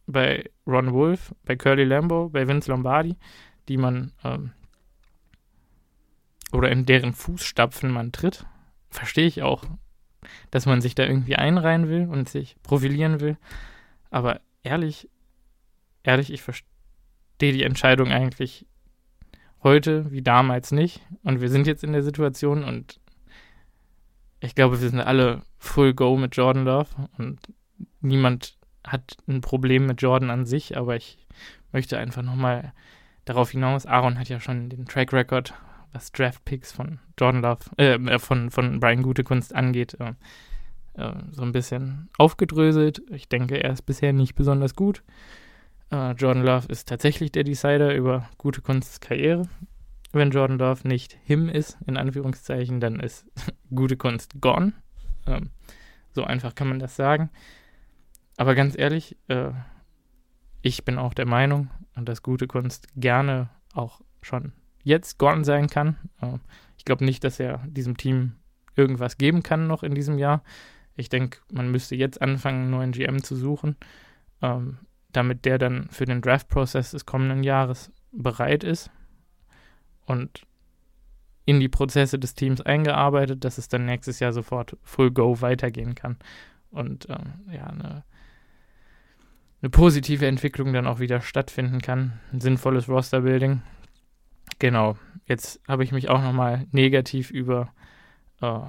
bei Ron Wolf, bei Curly Lambo, bei Vince Lombardi, die man ähm, oder in deren Fußstapfen man tritt, verstehe ich auch, dass man sich da irgendwie einreihen will und sich profilieren will. Aber ehrlich, ehrlich, ich verstehe die Entscheidung eigentlich heute wie damals nicht. Und wir sind jetzt in der Situation und ich glaube, wir sind alle full go mit Jordan Love und niemand hat ein Problem mit Jordan an sich, aber ich möchte einfach nochmal darauf hinaus, Aaron hat ja schon den Track Record was Draft Picks von Jordan Love, äh, äh, von, von Brian Gutekunst angeht, äh, äh, so ein bisschen aufgedröselt. Ich denke, er ist bisher nicht besonders gut. Äh, Jordan Love ist tatsächlich der Decider über Gutekunsts Karriere. Wenn Jordan Love nicht him ist, in Anführungszeichen, dann ist <laughs> gute Kunst gone. Ähm, so einfach kann man das sagen. Aber ganz ehrlich, äh, ich bin auch der Meinung, dass gute Kunst gerne auch schon jetzt gone sein kann. Äh, ich glaube nicht, dass er diesem Team irgendwas geben kann noch in diesem Jahr. Ich denke, man müsste jetzt anfangen, einen neuen GM zu suchen, ähm, damit der dann für den Draft-Prozess des kommenden Jahres bereit ist und in die Prozesse des Teams eingearbeitet, dass es dann nächstes Jahr sofort Full Go weitergehen kann und ähm, ja, eine, eine positive Entwicklung dann auch wieder stattfinden kann. Ein sinnvolles Roster-Building. Genau, jetzt habe ich mich auch nochmal negativ über äh,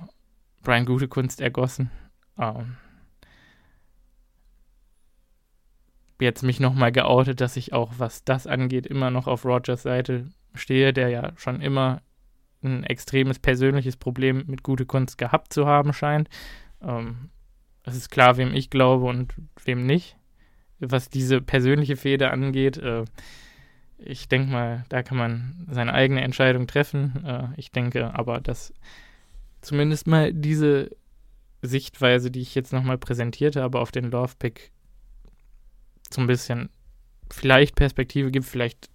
Brian Gutekunst ergossen. Ähm, jetzt mich nochmal geoutet, dass ich auch, was das angeht, immer noch auf Rogers Seite stehe, der ja schon immer ein extremes persönliches Problem mit Gutekunst gehabt zu haben scheint. Ähm, es ist klar, wem ich glaube und wem nicht. Was diese persönliche Fehde angeht, äh, ich denke mal, da kann man seine eigene Entscheidung treffen. Äh, ich denke aber, dass zumindest mal diese Sichtweise, die ich jetzt nochmal präsentiert habe, auf den Love-Pick so ein bisschen vielleicht Perspektive gibt. Vielleicht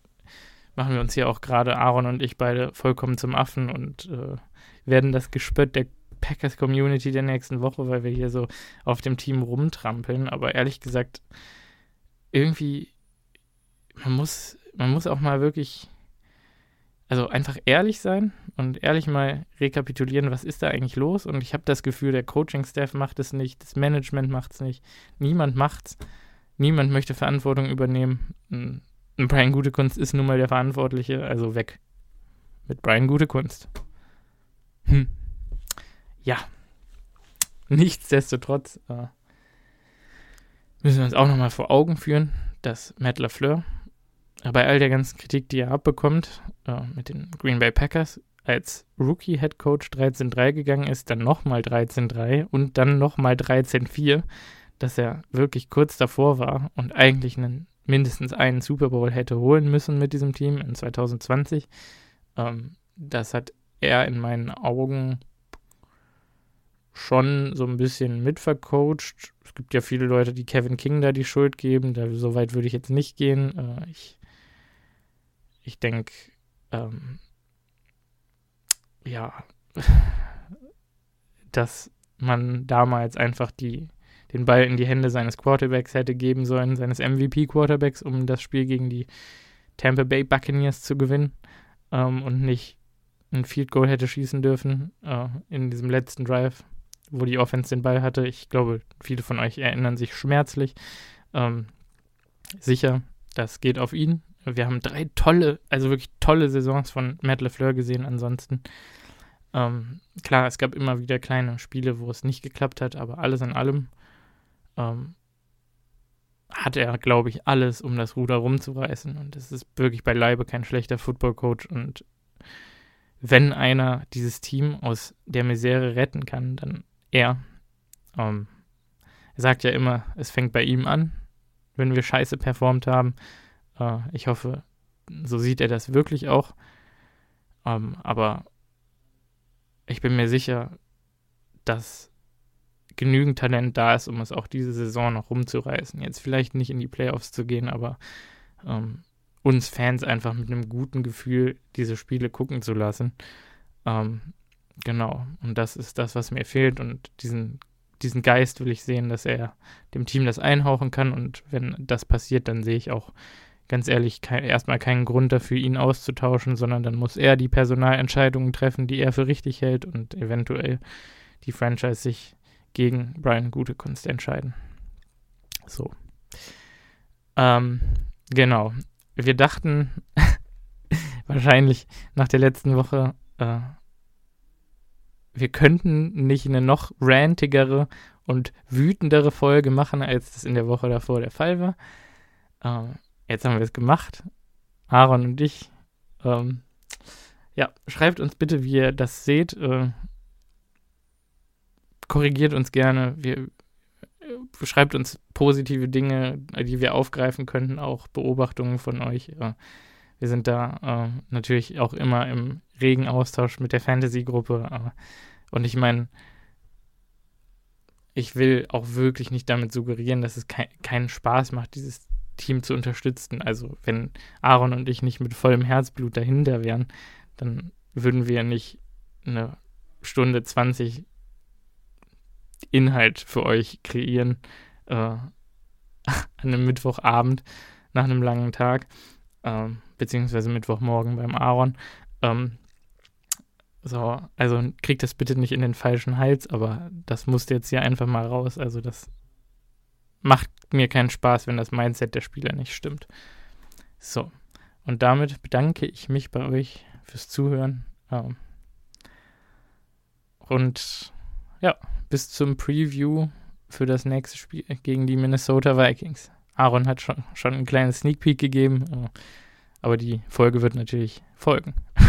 machen wir uns hier auch gerade Aaron und ich beide vollkommen zum Affen und äh, werden das Gespött der Packers Community der nächsten Woche, weil wir hier so auf dem Team rumtrampeln. Aber ehrlich gesagt, irgendwie, man muss man muss auch mal wirklich, also einfach ehrlich sein und ehrlich mal rekapitulieren, was ist da eigentlich los. Und ich habe das Gefühl, der Coaching-Staff macht es nicht, das Management macht es nicht, niemand macht's. Niemand möchte Verantwortung übernehmen. Brian Gutekunst ist nun mal der Verantwortliche, also weg. Mit Brian Gutekunst. Hm. Ja. Nichtsdestotrotz äh, müssen wir uns auch nochmal vor Augen führen, dass Matt LaFleur bei all der ganzen Kritik, die er abbekommt, äh, mit den Green Bay Packers, als Rookie-Head Coach 13-3 gegangen ist, dann nochmal 13-3 und dann nochmal 13-4, dass er wirklich kurz davor war und eigentlich einen, mindestens einen Super Bowl hätte holen müssen mit diesem Team in 2020. Ähm, das hat er in meinen Augen schon so ein bisschen mitvercoacht. Es gibt ja viele Leute, die Kevin King da die Schuld geben. Da, so weit würde ich jetzt nicht gehen. Äh, ich ich denke, ähm, ja, <laughs> dass man damals einfach die, den Ball in die Hände seines Quarterbacks hätte geben sollen, seines MVP-Quarterbacks, um das Spiel gegen die Tampa Bay Buccaneers zu gewinnen ähm, und nicht ein Field Goal hätte schießen dürfen äh, in diesem letzten Drive, wo die Offense den Ball hatte. Ich glaube, viele von euch erinnern sich schmerzlich. Ähm, sicher, das geht auf ihn. Wir haben drei tolle, also wirklich tolle Saisons von Matt LeFleur gesehen ansonsten. Ähm, klar, es gab immer wieder kleine Spiele, wo es nicht geklappt hat, aber alles in allem ähm, hat er, glaube ich, alles, um das Ruder rumzureißen. Und es ist wirklich beileibe kein schlechter Football-Coach. Und wenn einer dieses Team aus der Misere retten kann, dann er. Ähm, er sagt ja immer, es fängt bei ihm an, wenn wir scheiße performt haben. Äh, ich hoffe, so sieht er das wirklich auch. Ähm, aber ich bin mir sicher, dass genügend Talent da ist, um es auch diese Saison noch rumzureißen. Jetzt vielleicht nicht in die Playoffs zu gehen, aber ähm, uns Fans einfach mit einem guten Gefühl diese Spiele gucken zu lassen. Ähm, genau. Und das ist das, was mir fehlt. Und diesen, diesen Geist will ich sehen, dass er dem Team das einhauchen kann. Und wenn das passiert, dann sehe ich auch ganz ehrlich kein, erstmal keinen Grund dafür, ihn auszutauschen, sondern dann muss er die Personalentscheidungen treffen, die er für richtig hält und eventuell die Franchise sich gegen Brian Gutekunst entscheiden. So. Ähm, genau. Wir dachten <laughs> wahrscheinlich nach der letzten Woche, äh, wir könnten nicht eine noch rantigere und wütendere Folge machen, als das in der Woche davor der Fall war. Ähm, jetzt haben wir es gemacht. Aaron und ich. Ähm, ja, schreibt uns bitte, wie ihr das seht. Äh, korrigiert uns gerne. Wir, äh, schreibt uns positive Dinge, die wir aufgreifen könnten, auch Beobachtungen von euch. wir sind da äh, natürlich auch immer im regen Austausch mit der Fantasy-Gruppe. Äh, und ich meine, ich will auch wirklich nicht damit suggerieren, dass es kei keinen Spaß macht, dieses Team zu unterstützen. Also wenn Aaron und ich nicht mit vollem Herzblut dahinter wären, dann würden wir nicht eine Stunde 20 Inhalt für euch kreieren äh, <laughs> an einem Mittwochabend nach einem langen Tag, äh, beziehungsweise Mittwochmorgen beim Aaron. Ähm, so, also kriegt das bitte nicht in den falschen Hals, aber das musste jetzt hier einfach mal raus. Also das macht mir keinen Spaß, wenn das Mindset der Spieler nicht stimmt. So, und damit bedanke ich mich bei euch fürs Zuhören. Ähm, und ja, bis zum Preview für das nächste Spiel gegen die Minnesota Vikings. Aaron hat schon, schon ein kleines Sneak Peek gegeben, äh, aber die Folge wird natürlich folgen. <laughs>